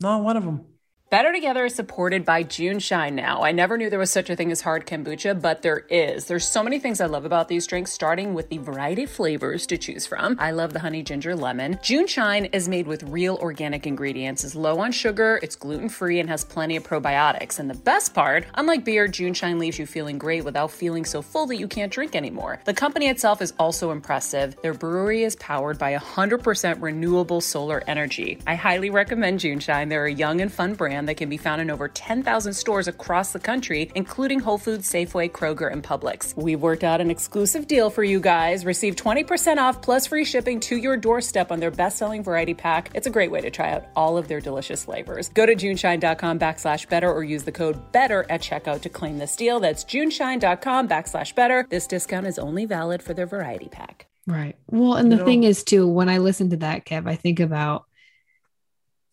Not one of them. Better Together is supported by JuneShine now. I never knew there was such a thing as hard kombucha, but there is. There's so many things I love about these drinks, starting with the variety of flavors to choose from. I love the honey ginger lemon. JuneShine is made with real organic ingredients, is low on sugar, it's gluten free, and has plenty of probiotics. And the best part, unlike beer, JuneShine leaves you feeling great without feeling so full that you can't drink anymore. The company itself is also impressive. Their brewery is powered by 100% renewable solar energy. I highly recommend JuneShine. They're a young and fun brand that can be found in over 10,000 stores across the country, including Whole Foods, Safeway, Kroger, and Publix. We've worked out an exclusive deal for you guys. Receive 20% off plus free shipping to your doorstep on their best-selling variety pack. It's a great way to try out all of their delicious flavors. Go to juneshine.com backslash better or use the code BETTER at checkout to claim this deal. That's juneshine.com backslash better. This discount is only valid for their variety pack. Right. Well, and the know- thing is, too, when I listen to that, Kev, I think about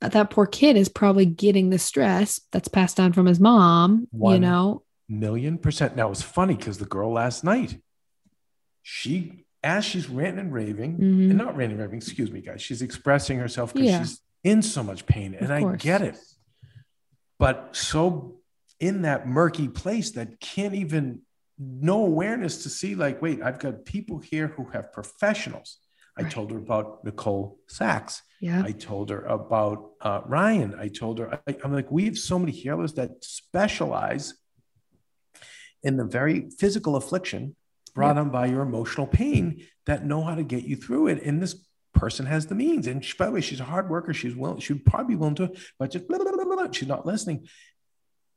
that poor kid is probably getting the stress that's passed down from his mom, you know? Million percent. Now it's funny because the girl last night, she as she's ranting and raving, Mhm. and not ranting and raving, excuse me, guys, she's expressing herself because Yeah. she's in so much pain. And I get it. But so in that murky place that can't even no awareness to see, like, wait, I've got people here who have professionals. I Right. told her about Nicole Sachs. Yeah. I told her about uh, Ryan. I told her, I, I'm like, we have so many healers that specialize in the very physical affliction brought on by your emotional pain that know how to get you through it. And this person has the means. And she, by the way, she's a hard worker. She's willing, she'd probably be willing to, but just blah, blah, blah, blah, blah. she's not listening.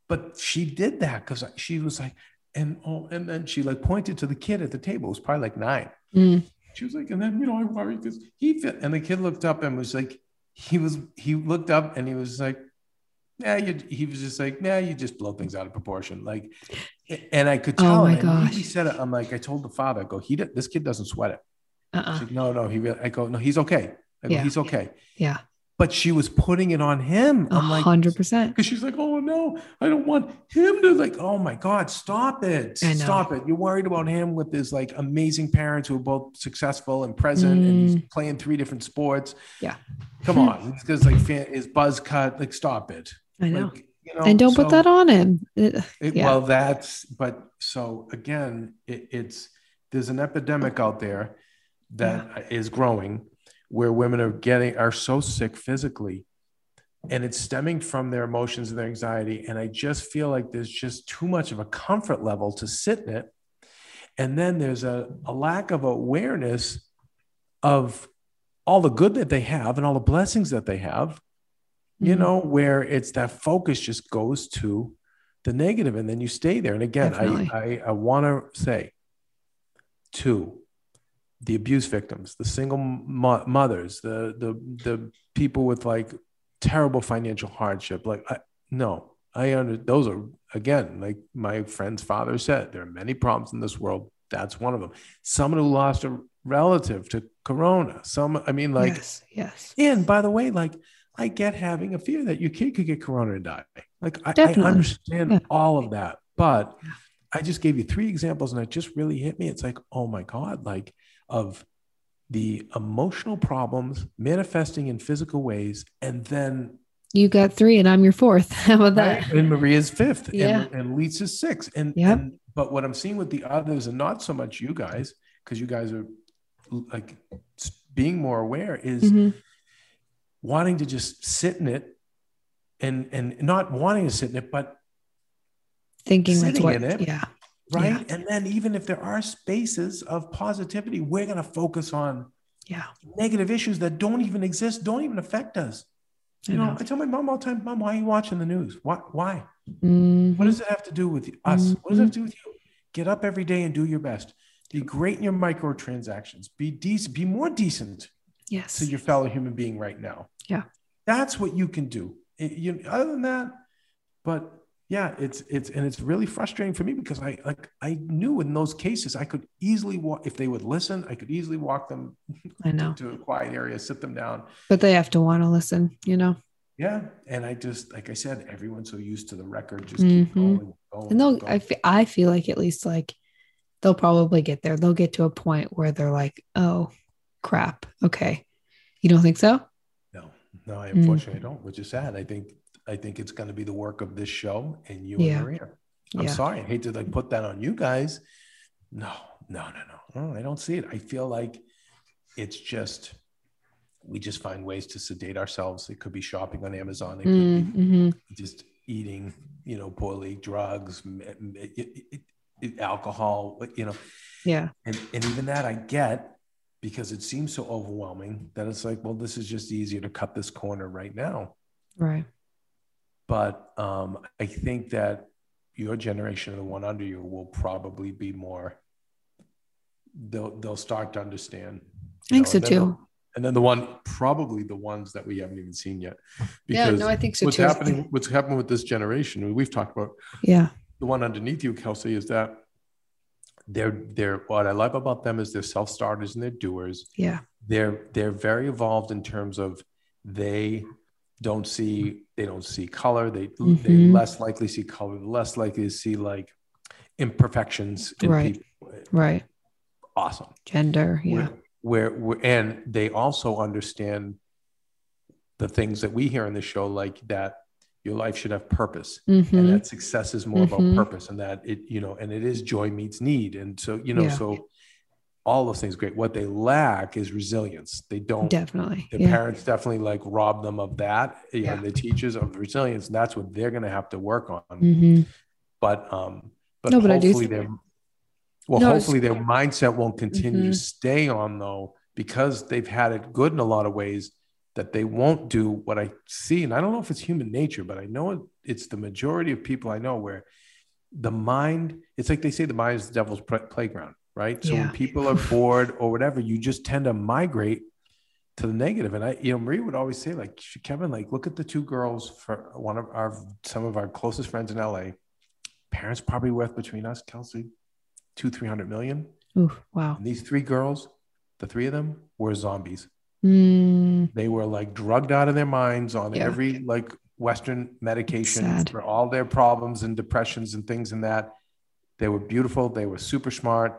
But she did that because she was like, and oh, and then she like pointed to the kid at the table. It was probably like nine. Mm. She was like, and then you know, I worry because he fit. And the kid looked up and was like, he was he looked up and he was like, yeah, you. He was just like, nah, you just blow things out of proportion. Like, and I could tell. Oh tell. my and when gosh. He said it. I'm like, I told the father, I go, he did, this kid doesn't sweat it. Uh-uh. Like, no, no, he. Really, I go, no, he's okay. I go, Yeah. he's okay. Yeah. But she was putting it on him. I'm like, hundred percent. because she's like, oh no, I don't want him to like, oh my God, stop it. Stop it. You're worried about him with his like amazing parents who are both successful and present and he's playing three different sports. Mm. Yeah. Come on. [laughs] Because like his buzz cut, like stop it. I know. Like, you know, and don't so put that on him. It- it- yeah. Well, that's but so again, it, it's there's an epidemic out there that is growing where women are getting are so sick physically and it's stemming from their emotions and their anxiety and i just feel like there's just too much of a comfort level to sit in it and then there's a, a lack of awareness of all the good that they have and all the blessings that they have you Mhm. know where it's that focus just goes to the negative and then you stay there and again Definitely. i i, I want to say to the abuse victims the single mo- mothers the the the people with like terrible financial hardship like I, no i under those are again like my friend's father said there are many problems in this world that's one of them someone who lost a relative to corona some i mean like yes, yes. and by the way, like I get having a fear that your kid could get corona and die. Like I, I understand Yeah. all of that, but I just gave you three examples and it just really hit me. It's like, oh my God, like of the emotional problems manifesting in physical ways, and then You got three, and I'm your fourth. [laughs] How about that? right? and Maria's fifth, Yeah. and, and Lisa's sixth. And, Yep. and but what I'm seeing with the others, and not so much you guys, because you guys are like being more aware, is Mhm. wanting to just sit in it and and not wanting to sit in it but Thinking that's what. in it. Yeah. Right and then even if there are spaces of positivity we're going to focus on Yeah. negative issues that don't even exist don't even affect us you know, know. i tell my mom all the time mom why are you watching the news why why Mhm. what does it have to do with us what does it have to do with you get up every day and do your best be great in your microtransactions be decent be more decent Yes. to your fellow human being right now. Yeah. That's what you can do. It- you, other than that, but yeah, it's it's and it's really frustrating for me because I like I knew in those cases I could easily walk if they would listen, I could easily walk them I [laughs] know. to a quiet area, sit them down. But they have to want to listen, you know? Yeah. And I just like I said, everyone's so used to the record, just keep Mhm. going, going, And they'll, going. I, fe- I feel like at least like they'll probably get there. They'll get to a point where they're like, oh, crap. Okay. You don't think so? No, no, I Mm. unfortunately don't, which is sad. I think I think it's going to be the work of this show and you Yeah. and Maria. I'm Yeah. sorry, I hate to like put that on you guys. No, no, no, no, no. I don't see it. I feel like it's just we just find ways to sedate ourselves. It could be shopping on Amazon. It could be Mm-hmm. just eating, you know, poorly, drugs, m- m- it- it- it- alcohol. You know, Yeah. and, and even that I get because it seems so overwhelming that it's like, well, this is just easier to cut this corner right now. Right. But um, I think that your generation and the one under you will probably be more. They'll they'll start to understand. I think you so and then too. And then the one, probably the ones that we haven't even seen yet. Yeah. No, I think so what's too. happening? What's happening with this generation? We've talked about Yeah. the one underneath you, Kelsey, is that they're they're what I love about them is they're self starters and they're doers. Yeah. They're they're very evolved in terms of they don't see they don't see color. They they Mhm. less likely see color. Less likely to see like imperfections in Right. people. Right. Awesome. Gender. Yeah. Where, where where and they also understand the things that we hear in the show, like that your life should have purpose and Mm-hmm. that success is more Mhm. about purpose and that it you know and it is joy meets need and so you know Yeah. so all those things great. What they lack is resilience. They don't. Definitely. The Yeah. parents definitely like rob them of that. You know, Yeah. the teachers of resilience. And that's what they're going to have to work on. Mhm. But um, but No, but I do hopefully think- their well, No, hopefully their mindset won't continue to Mhm. stay on though, because they've had it good in a lot of ways. That they won't do what I see, and I don't know if it's human nature, but I know it, it's the majority of people I know where the mind. It's like they say the mind is the devil's pl- playground, right? So Yeah. when people are bored or whatever, you just tend to migrate to the negative. And I, you know, Marie would always say, like, Kevin, like, look at the two girls for one of our some of our closest friends in LA. Parents probably worth between us, Kelsey, two, three hundred million. Ooh, wow. And these three girls, the three of them were zombies. Mm, They were like drugged out of their minds on Yeah. every like Western medication Sad. for all their problems and depressions and things and that. They were beautiful. They were super smart,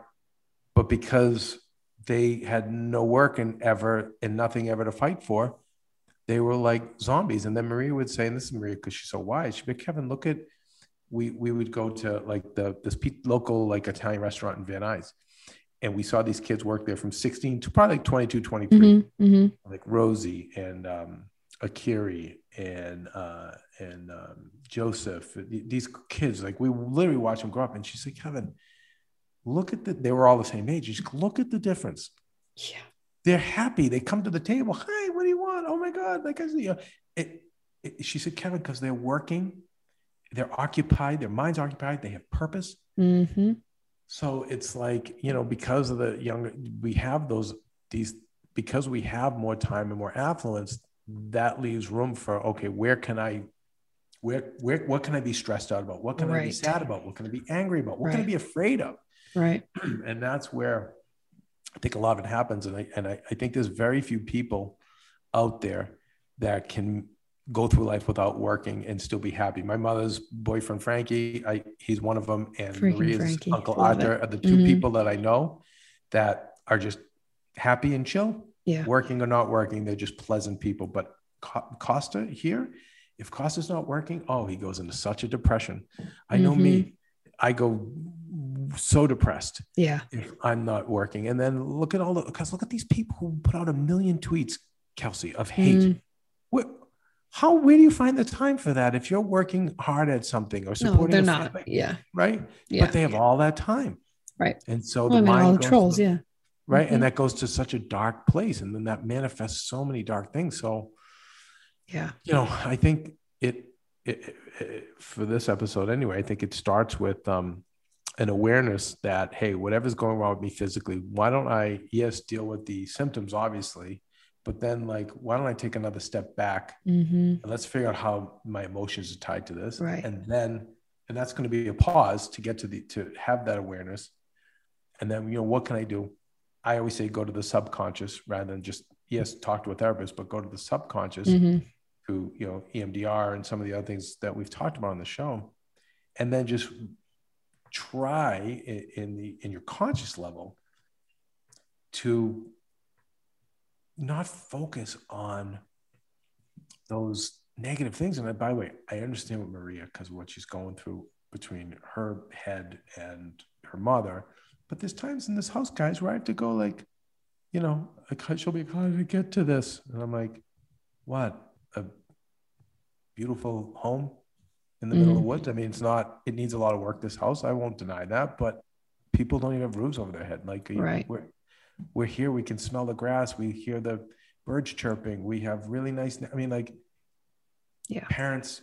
but because they had no work and ever and nothing ever to fight for, they were like zombies. And then Maria would say, and this is Maria because she's so wise. She'd be, Kevin, look at we we would go to like the this local like Italian restaurant in Van Nuys, and we saw these kids work there from 16 to probably like 22, 23 mhm, mhm. like Rosie and um, Akiri and uh, and um, Joseph. These kids, like we literally watch them grow up. And she's like, Kevin, look at the. They were all the same age. Like, look at the difference. Yeah. They're happy. They come to the table. Hi, what do you want? Oh my God! Like I see you. It, it, she said, Kevin, because they're working, they're occupied. Their minds occupied. They have purpose. Mhm. So it's like, you know, because of the younger, we have those, these, because we have more time and more affluence, that leaves room for, okay, where can I, where, where, what can I be stressed out about? What can I be sad about? What can I be angry about? What can I be afraid of? Right. [clears throat] and that's where I think a lot of it happens. And I, and I, I think there's very few people out there that can go through life without working and still be happy. My mother's boyfriend, Frankie, I, he's one of them. And Freaking Maria's Frankie. uncle Love it. Arthur are the 2 Mhm. people that I know that are just happy and chill, Yeah. working or not working. They're just pleasant people. But Costa here, if Costa's not working, oh, he goes into such a depression. I know Mm-hmm. me, I go so depressed Yeah. if I'm not working. And then look at all the because look at these people who put out a million tweets, Kelsey, of hate. Mm. What how where do you find the time for that if you're working hard at something or supporting? No, they're not. family, Yeah. right? Yeah. But they have all that time. Right. And so Well, the I mean, mind all the trolls. the- Yeah. right. Mhm. And that goes to such a dark place. And then that manifests so many dark things. So Yeah. you know, I think it, it, it for this episode anyway, I think it starts with um, an awareness that hey, whatever's going wrong with me physically, why don't I yes deal with the symptoms obviously, but then like why don't I take another step back hmm and let's figure out how my emotions are tied to this, Right. and then and that's going to be a pause to get to the to have that awareness, and then you know what can I do? I always say go to the subconscious rather than just yes talk to a therapist, but go to the subconscious hmm through you know EMDR and some of the other things that we've talked about on the show, and then just try in, in the in your conscious level to not focus on those negative things. And uh, by the way, I understand what Maria because what she's going through between her head and her mother. But there's times in this house, guys, where I have to go like, you know, she'll be, did we get to this? And I'm like, what? A beautiful home in the middle of the woods. I mean, it's not, it needs a lot of work, this house. I won't deny that, but people don't even have roofs over their head. Like, Right. we're, we're here, we can smell the grass, we hear the birds chirping, we have really nice, I mean, like, Yeah. parents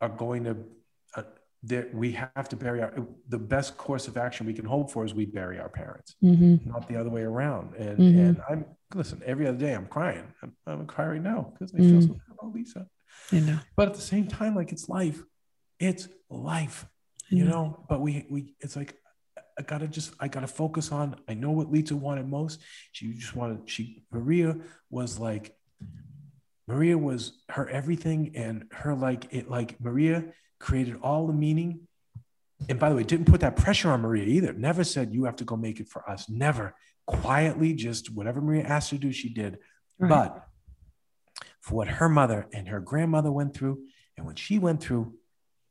are going to, uh, that we have to bury our, the best course of action we can hope for is we bury our parents hmm not the other way around. And Mhm. and I'm listen every other day I'm crying. I'm, I'm crying right now because I feel Mm. so bad about Litsa. I know. But at the same time, like it's life. It's life, you know. know. But we we it's like I gotta just I gotta focus on. I know what Litsa wanted most. She just wanted she Maria was like Maria was her everything and her like it like Maria created all the meaning. And by the way, didn't put that pressure on Maria either. Never said you have to go make it for us. Never. Quietly, just whatever Maria asked her to do, she did. Right. But for what her mother and her grandmother went through, and what she went through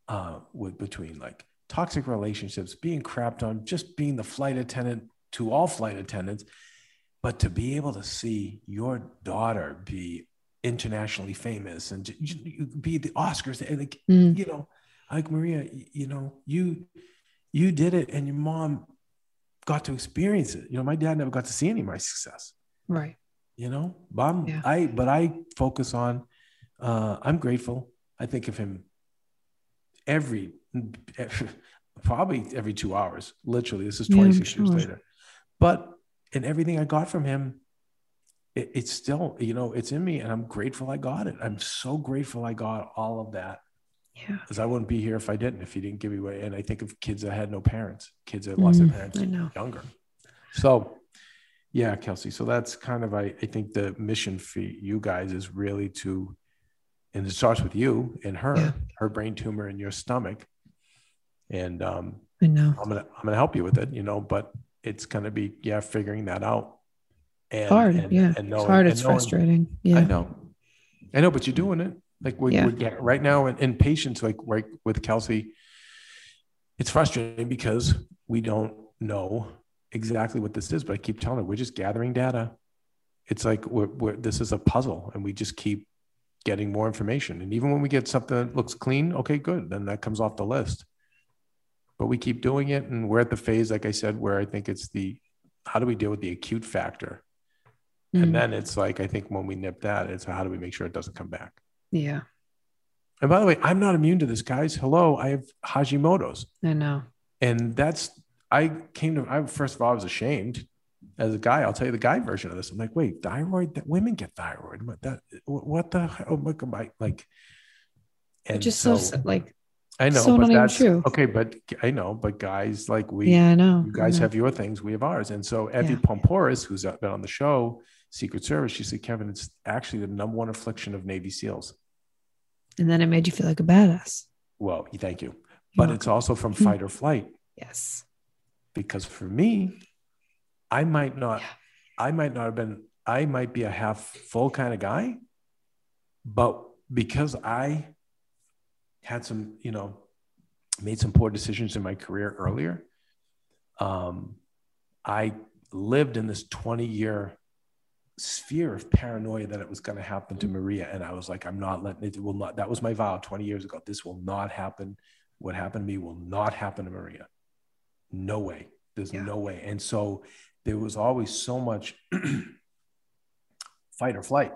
uh, with between like toxic relationships, being crapped on, just being the flight attendant to all flight attendants. But to be able to see your daughter be internationally famous and be the Oscars, and like Mm. you know, like Maria, you know, you you did it, and your mom got to experience it. You know, my dad never got to see any of my success. Right. You know, but I'm, Yeah. I but I focus on. Uh, I'm grateful. I think of him every every [laughs] probably every two hours. Literally, this is Yeah, I'm 26 years later. But in everything I got from him, it, it's still, you know, it's in me, and I'm grateful I got it. I'm so grateful I got all of that Yeah. because I wouldn't be here if I didn't, if he didn't give me away. And I think of kids that had no parents, kids that lost Mm, their parents younger. So, yeah, Kelsey. So that's kind of, I, I think the mission for you guys is really to, and it starts with you and her, Yeah. her brain tumor in your stomach. And um, I know. I'm gonna I'm gonna help you with it, you know, but it's gonna be yeah, figuring that out. And, hard. and- yeah. and it's knowing- hard. and It's knowing- frustrating. Yeah. I know. I know, but you're doing it. Like we're, Yeah. we're right now in, in patients, like right with Kelsey, it's frustrating because we don't know exactly what this is, but I keep telling her we're just gathering data. It's like we're, we're this is a puzzle and we just keep getting more information. And even when we get something that looks clean, okay, good. Then that comes off the list. But we keep doing it. And we're at the phase, like I said, where I think it's the how do we deal with the acute factor? Mm. And then it's like, I think when we nip that, it's how do we make sure it doesn't come back? yeah. And by the way, I'm not immune to this, guys. Hello, I have Hashimoto's. I know. And that's, I came to, I first of all, I was ashamed as a guy. I'll tell you the guy version of this. I'm like, wait, thyroid, that women get thyroid. What that, what the, oh my God, like, and just so, so, like, I know, so but that's true. okay. But I know, but guys like we, yeah, I know. you guys know. have your things, we have ours. And so Evy Yeah. Poumpouras, who's been on the show, Secret Service, she said, Kevin, it's actually the number one affliction of Navy SEALs. And then it made you feel like a badass. Well, thank you. You're But welcome. it's also from Hmm. fight or flight Yes. Because for me, I might not, Yeah. I might not have been, I might be a half full kind of guy, but because I had some, you know, made some poor decisions in my career earlier, um, I lived in this 20 year sphere of paranoia that it was going to happen to Maria. And I was like, I'm not letting it, it will not, that was my vow 20 years ago. This will not happen. What happened to me will not happen to Maria. No way. There's Yeah. no way. And so there was always so much [clears throat] fight or flight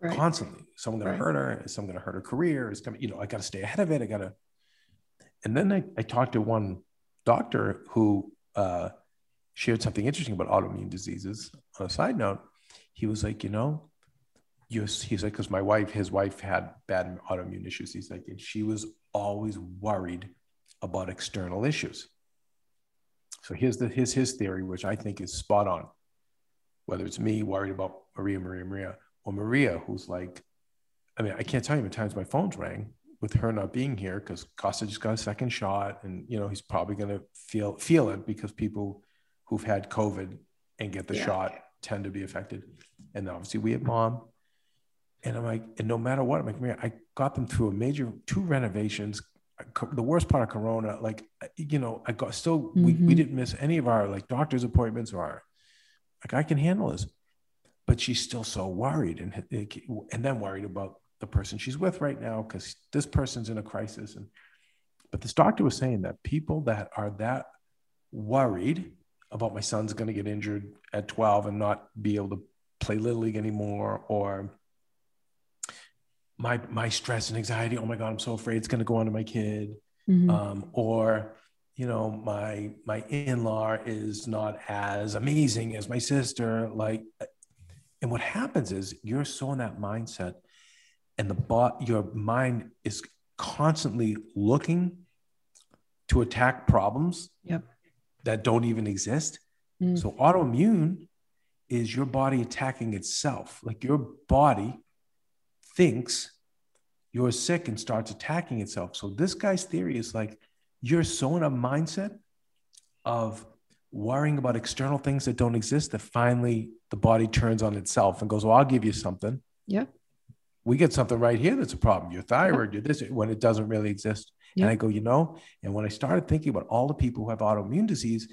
Right. constantly. Someone going Right. to hurt her. Is someone going to hurt her career? Is coming, you know, I got to stay ahead of it. I got to. And then I, I talked to one doctor who uh, shared something interesting about autoimmune diseases. On a side note, he was like, you know, he's like, because my wife, his wife had bad autoimmune issues. He's like, and she was always worried about external issues. So here's the his his theory, which I think is spot on. Whether it's me worried about Maria, Maria, Maria, or Maria, who's like, I mean, I can't tell you how many times my phone's rang with her not being here because Costa just got a second shot, and you know he's probably going to feel feel it because people who've had COVID and get the Yeah. shot tend to be affected. And obviously, we have mom, and I'm like, and no matter what, I'm like, Maria, I got them through a major two renovations. The worst part of Corona, like you know, I got still we, we Mhm. didn't miss any of our like doctor's appointments or our like I can handle this but she's still so worried and and then worried about the person she's with right now because this person's in a crisis and but this doctor was saying that people that are that worried about my son's going to get injured at 12 and not be able to play little league anymore or my my stress and anxiety oh my god i'm so afraid it's going to go on to my kid Mhm. um, or you know my my in-law is not as amazing as my sister like and what happens is you're so in that mindset and the bot your mind is constantly looking to attack problems Yep. that don't even exist Mm. so autoimmune is your body attacking itself like your body thinks you're sick and starts attacking itself. So this guy's theory is like you're so in a mindset of worrying about external things that don't exist that finally the body turns on itself and goes, "Well, I'll give you something." Yeah. We get something right here that's a problem. Your thyroid, your this when it doesn't really exist. Yep. And I go, you know, and when I started thinking about all the people who have autoimmune disease,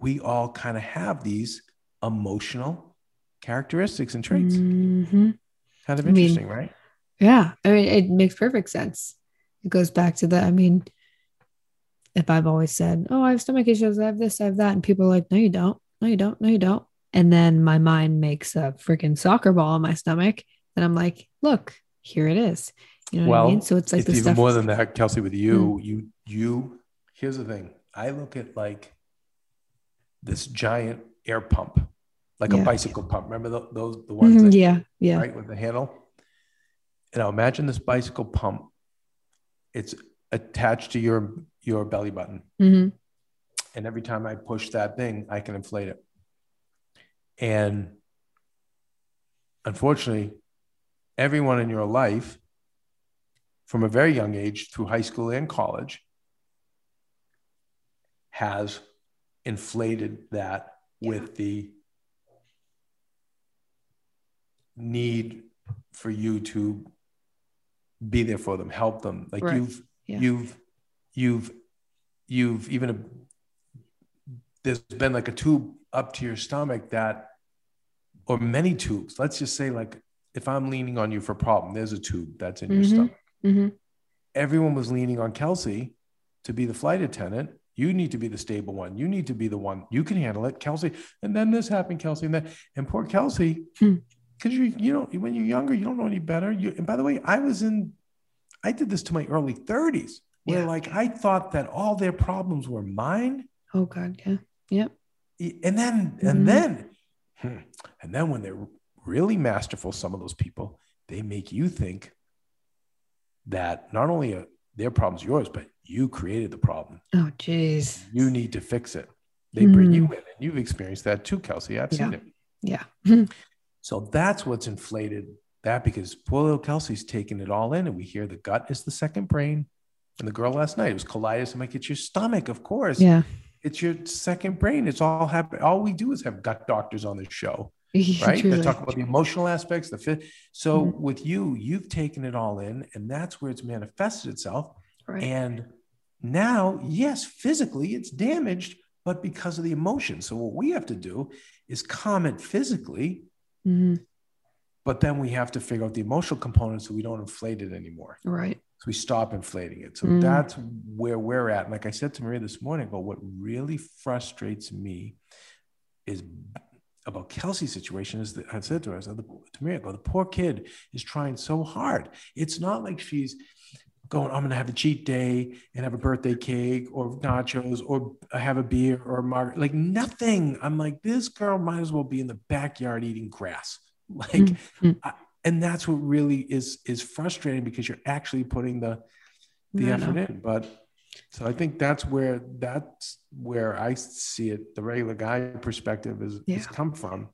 we all kind of have these emotional characteristics and traits. Mhm. Kind of I mean, interesting, right? Yeah, I mean, it makes perfect sense. It goes back to the, I mean, if I've always said, oh, I have stomach issues, I have this, I have that, and people are like, no, you don't, no, you don't, no, you don't. And then my mind makes a freaking soccer ball in my stomach. And I'm like, look, here it is. You know what I mean? So it's like it's even stuff. more than that, Kelsey. With you, mm. you, you. Here's the thing. I look at like this giant air pump, like a bicycle pump. Remember tho- those the ones Mhm, that yeah, yeah. right with the handle. And now imagine this bicycle pump. It's attached to your your belly button, hmm and every time I push that thing, I can inflate it. And unfortunately, everyone in your life, from a very young age through high school and college, has inflated that with the need for you to be there for them, help them. Like Right. you've, Yeah. you've, you've, you've even a, there's been like a tube up to your stomach that, or many tubes. Let's just say like if I'm leaning on you for a problem, there's a tube that's in your Mhm. stomach. hmm Everyone was leaning on Kelsey to be the flight attendant. You need to be the stable one. You need to be the one. You can handle it, Kelsey. And then this happened, Kelsey, and then and poor Kelsey, Hmm. Because you you know when you're younger, you don't know any better. You and by the way, I was in, I did this to my early 30s, where Yeah. like I thought that all their problems were mine. Oh, God. Yeah. Yep. and then Mhm. and then hmm, and then when they're really masterful some of those people they make you think that not only are their problems yours but you created the problem Oh, jeez. you need to fix it they bring you Mhm. in and you've experienced that too kelsey i've seen it Yeah. [laughs] so that's what's inflated that because poor little kelsey's taking it all in and we hear the gut is the second brain and the girl last night it was colitis i'm like it's your stomach of course Yeah. it's your second brain. It's all happen. All we do is have gut doctors on the show, [laughs] right? They talk about the emotional aspects, the fit. So Mhm. with you, you've taken it all in, and that's where it's manifested itself. Right. And now, yes, physically it's damaged, but because of the emotion. So what we have to do is calm it physically, Mhm. but then we have to figure out the emotional component so we don't inflate it anymore. Right. So we stop inflating it. So Mm. that's where we're at. And like I said to Maria this morning, but what really frustrates me is about Kelsey's situation is that I said to her, I said to Maria, go, the poor kid is trying so hard. It's not like she's going, I'm going to have a cheat day and have a birthday cake or nachos or have a beer or a margarita. Like nothing. I'm like, this girl might as well be in the backyard eating grass. [laughs] Like, Mhm. I- and that's what really is is frustrating because you're actually putting the the I effort know. in. But so I think that's where that's where I see it. The regular guy perspective is, Yeah. is come from.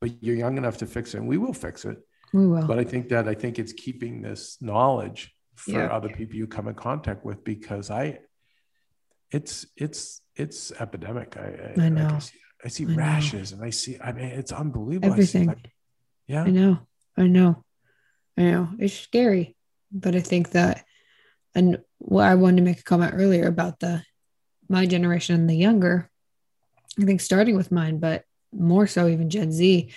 But you're young enough to fix it, and we will fix it. We will. But I think that I think it's keeping this knowledge for Yeah. other people you come in contact with because I, it's it's it's epidemic. I I I, know. can see, I see I know. rashes, and I see. I mean, it's unbelievable. I see, Everything. yeah. I know. I know. I know. It's scary. But I think that, and what I wanted to make a comment earlier about the my generation and the younger, I think starting with mine, but more so even Gen Z,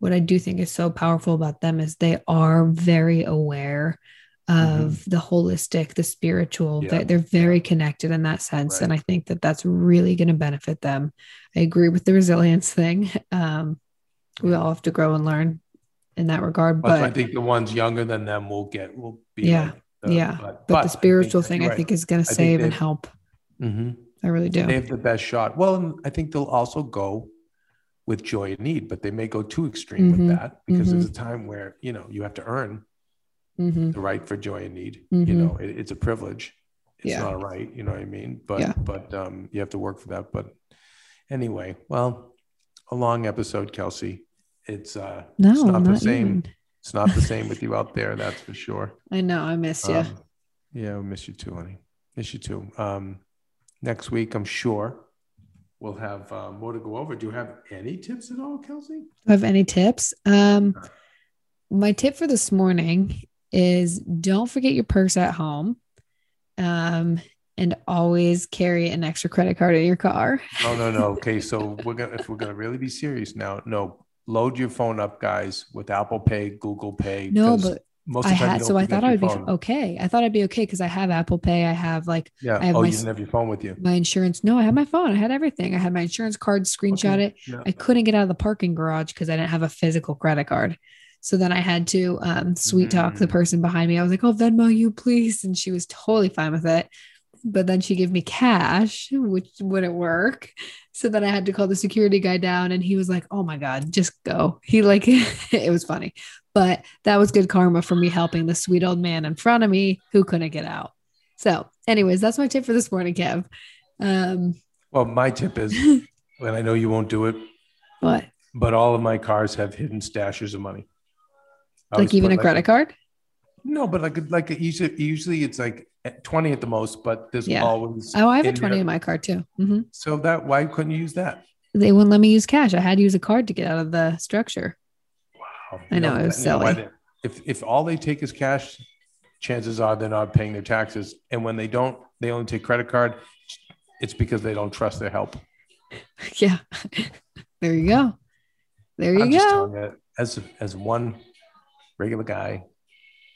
what I do think is so powerful about them is they are very aware of the holistic, the spiritual. Mm-hmm. Yeah. They, they're very connected in that sense. Right. And I think that that's really going to benefit them. I agree with the resilience thing. [laughs] Um, we all have to grow and learn in that regard. But, I think the ones younger than them will get will be Yeah, like the- yeah. But, but the spiritual thing, I think, is going to save and help. hmm I really do. they have the best shot. Well, and I think they'll also go with joy and need, but they may go too extreme Mhm, with that because mhm. there's a time where you know you have to earn hmm the right for joy and need. Mhm. You know, it, it's a privilege. It's Yeah. not a right. You know what I mean? But Yeah. but um, you have to work for that. But anyway, well, a long episode, Kelsey. It's uh, No, it's not, not, the same. even. It's not the same with you out there. That's for sure. [laughs] I know. I miss you. Um, yeah, I miss you too, honey. Miss you too. Um, next week, I'm sure we'll have uh, more to go over. Do you have any tips at all, Kelsey? Do you have any tips? Um, my tip for this morning is don't forget your purse at home. Um, and always carry an extra credit card in your car. [laughs] No, no, no. Okay, so we're gonna if we're gonna really be serious now, no, load your phone up, guys, with Apple Pay, Google Pay. No, but most I of the time had so I thought I would be okay. I thought I'd be okay because I have Apple Pay. I have like Yeah. I have oh, my you didn't have your phone with you. my insurance. No, I had my phone. I had everything. I had my insurance card, screenshot Okay, it. yeah. I couldn't get out of the parking garage because I didn't have a physical credit card. So then I had to um, sweet talk the Mm. person behind me. I was like, "Oh, Venmo you, please," and she was totally fine with it. But then she gave me cash, which wouldn't work. So then I had to call the security guy down, and he was like, "Oh my god, just go." He like [laughs] it was funny, but that was good karma for me helping the sweet old man in front of me who couldn't get out. So, anyways, that's my tip for this morning, Kev. Um, Well, my tip is, [laughs] and I know you won't do it, what? but all of my cars have hidden stashes of money. Like even a credit card? No, but like like usually usually it's like twenty at the most, but there's Yeah. always Oh, I have a 20 there. in my card too. hmm So that why couldn't you use that? They wouldn't let me use cash. I had to use a card to get out of the structure. Wow. I know, it was silly. If if all they take is cash, chances are they're not paying their taxes. And when they don't, they only take credit card. It's because they don't trust their help. [laughs] Yeah. [laughs] there you go. There you I'm go. you, as as one regular guy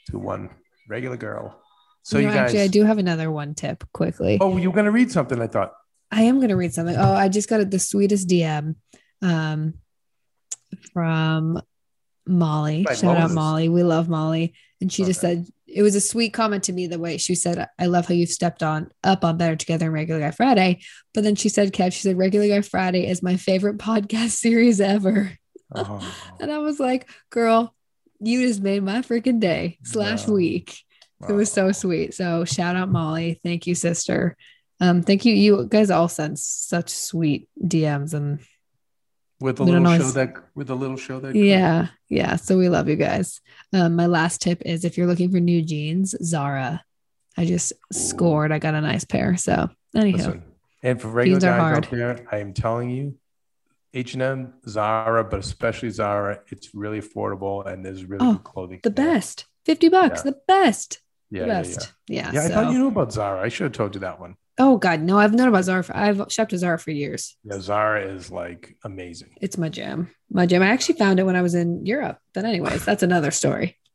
to one regular girl. So You you, guys. actually, I do have another one tip quickly. oh, you were gonna read something? I thought. I am going to read something. Oh, I just got the sweetest DM um, from Molly. By Shout out Molly. We love Molly. And she just said, it was a sweet comment to me the way she said, I love how you've stepped on up on Better Together and Regular Guy Friday. But then she said, Kev, she said, Regular Guy Friday is my favorite [laughs] podcast series ever. Oh, [laughs] And I was like, girl, you just made my freaking day slash Wow. week. It was so sweet. So shout out Molly. Thank you, sister. Um, thank you. You guys all sent such sweet DMs and with a little show that with a little show that yeah, yeah. So we love you guys. Um, my last tip is if you're looking for new jeans, Zara. I just scored. I got a nice pair. So anyhow, Listen, and for regular Jeans guys out there, I am telling you, H and M, Zara, but especially Zara, it's really affordable and there's really Oh, good clothing. the there. best. 50 bucks, Yeah. the best. Yeah, the yeah, best. Yeah. yeah. Yeah, I so- thought you knew about Zara. I should have told you that one. oh God, no, I've known about Zara. For, I've shopped at Zara for years. Yeah, Zara is like amazing. It's my jam. My jam. I actually found it when I was in Europe. But anyways, that's another story. [laughs]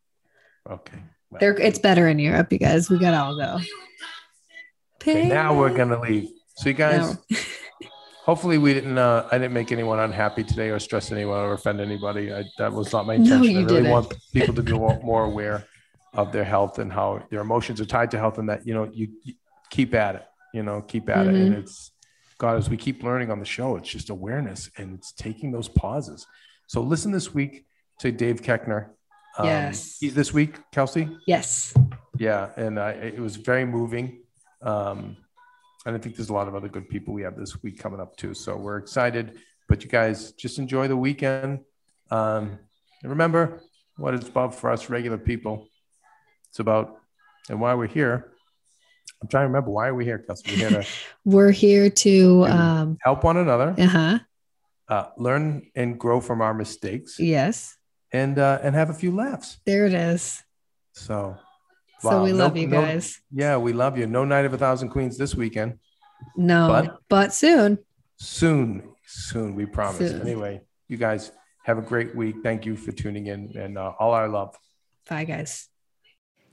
Okay. Well, There, it's better in Europe, you guys. We gotta all go. okay, now we're gonna leave. So you guys. [laughs] hopefully we didn't. Uh, I didn't make anyone unhappy today, or stress anyone, or offend anybody. I, that was not my No, intention. you I really didn't. want people to be more, aware of their health and how their emotions are tied to health, and that you know you, you keep at it. You know, keep at it, and Mm-hmm. it's God as we keep learning on the show. It's just awareness, and it's taking those pauses. So listen this week to Dave Koechner. Um, Yes. he's this week, Kelsey. Yes. Yeah, and I, it was very moving. Um, and I think there's a lot of other good people we have this week coming up too. So we're excited. But you guys just enjoy the weekend. Um, and remember what it's about for us regular people. It's about and why we're here. I'm trying to remember why are we here, Kelsey? [laughs] We're here to We're here to um help one another, uh-huh. uh, learn and grow from our mistakes, Yes. and uh, and have a few laughs. There it is. So, So we no- love you no- guys. yeah, we love you. No night of a thousand queens this weekend. No, But- but, soon. soon soon we promise Soon. anyway you guys have a great week thank you for tuning in and uh, all our love Bye guys.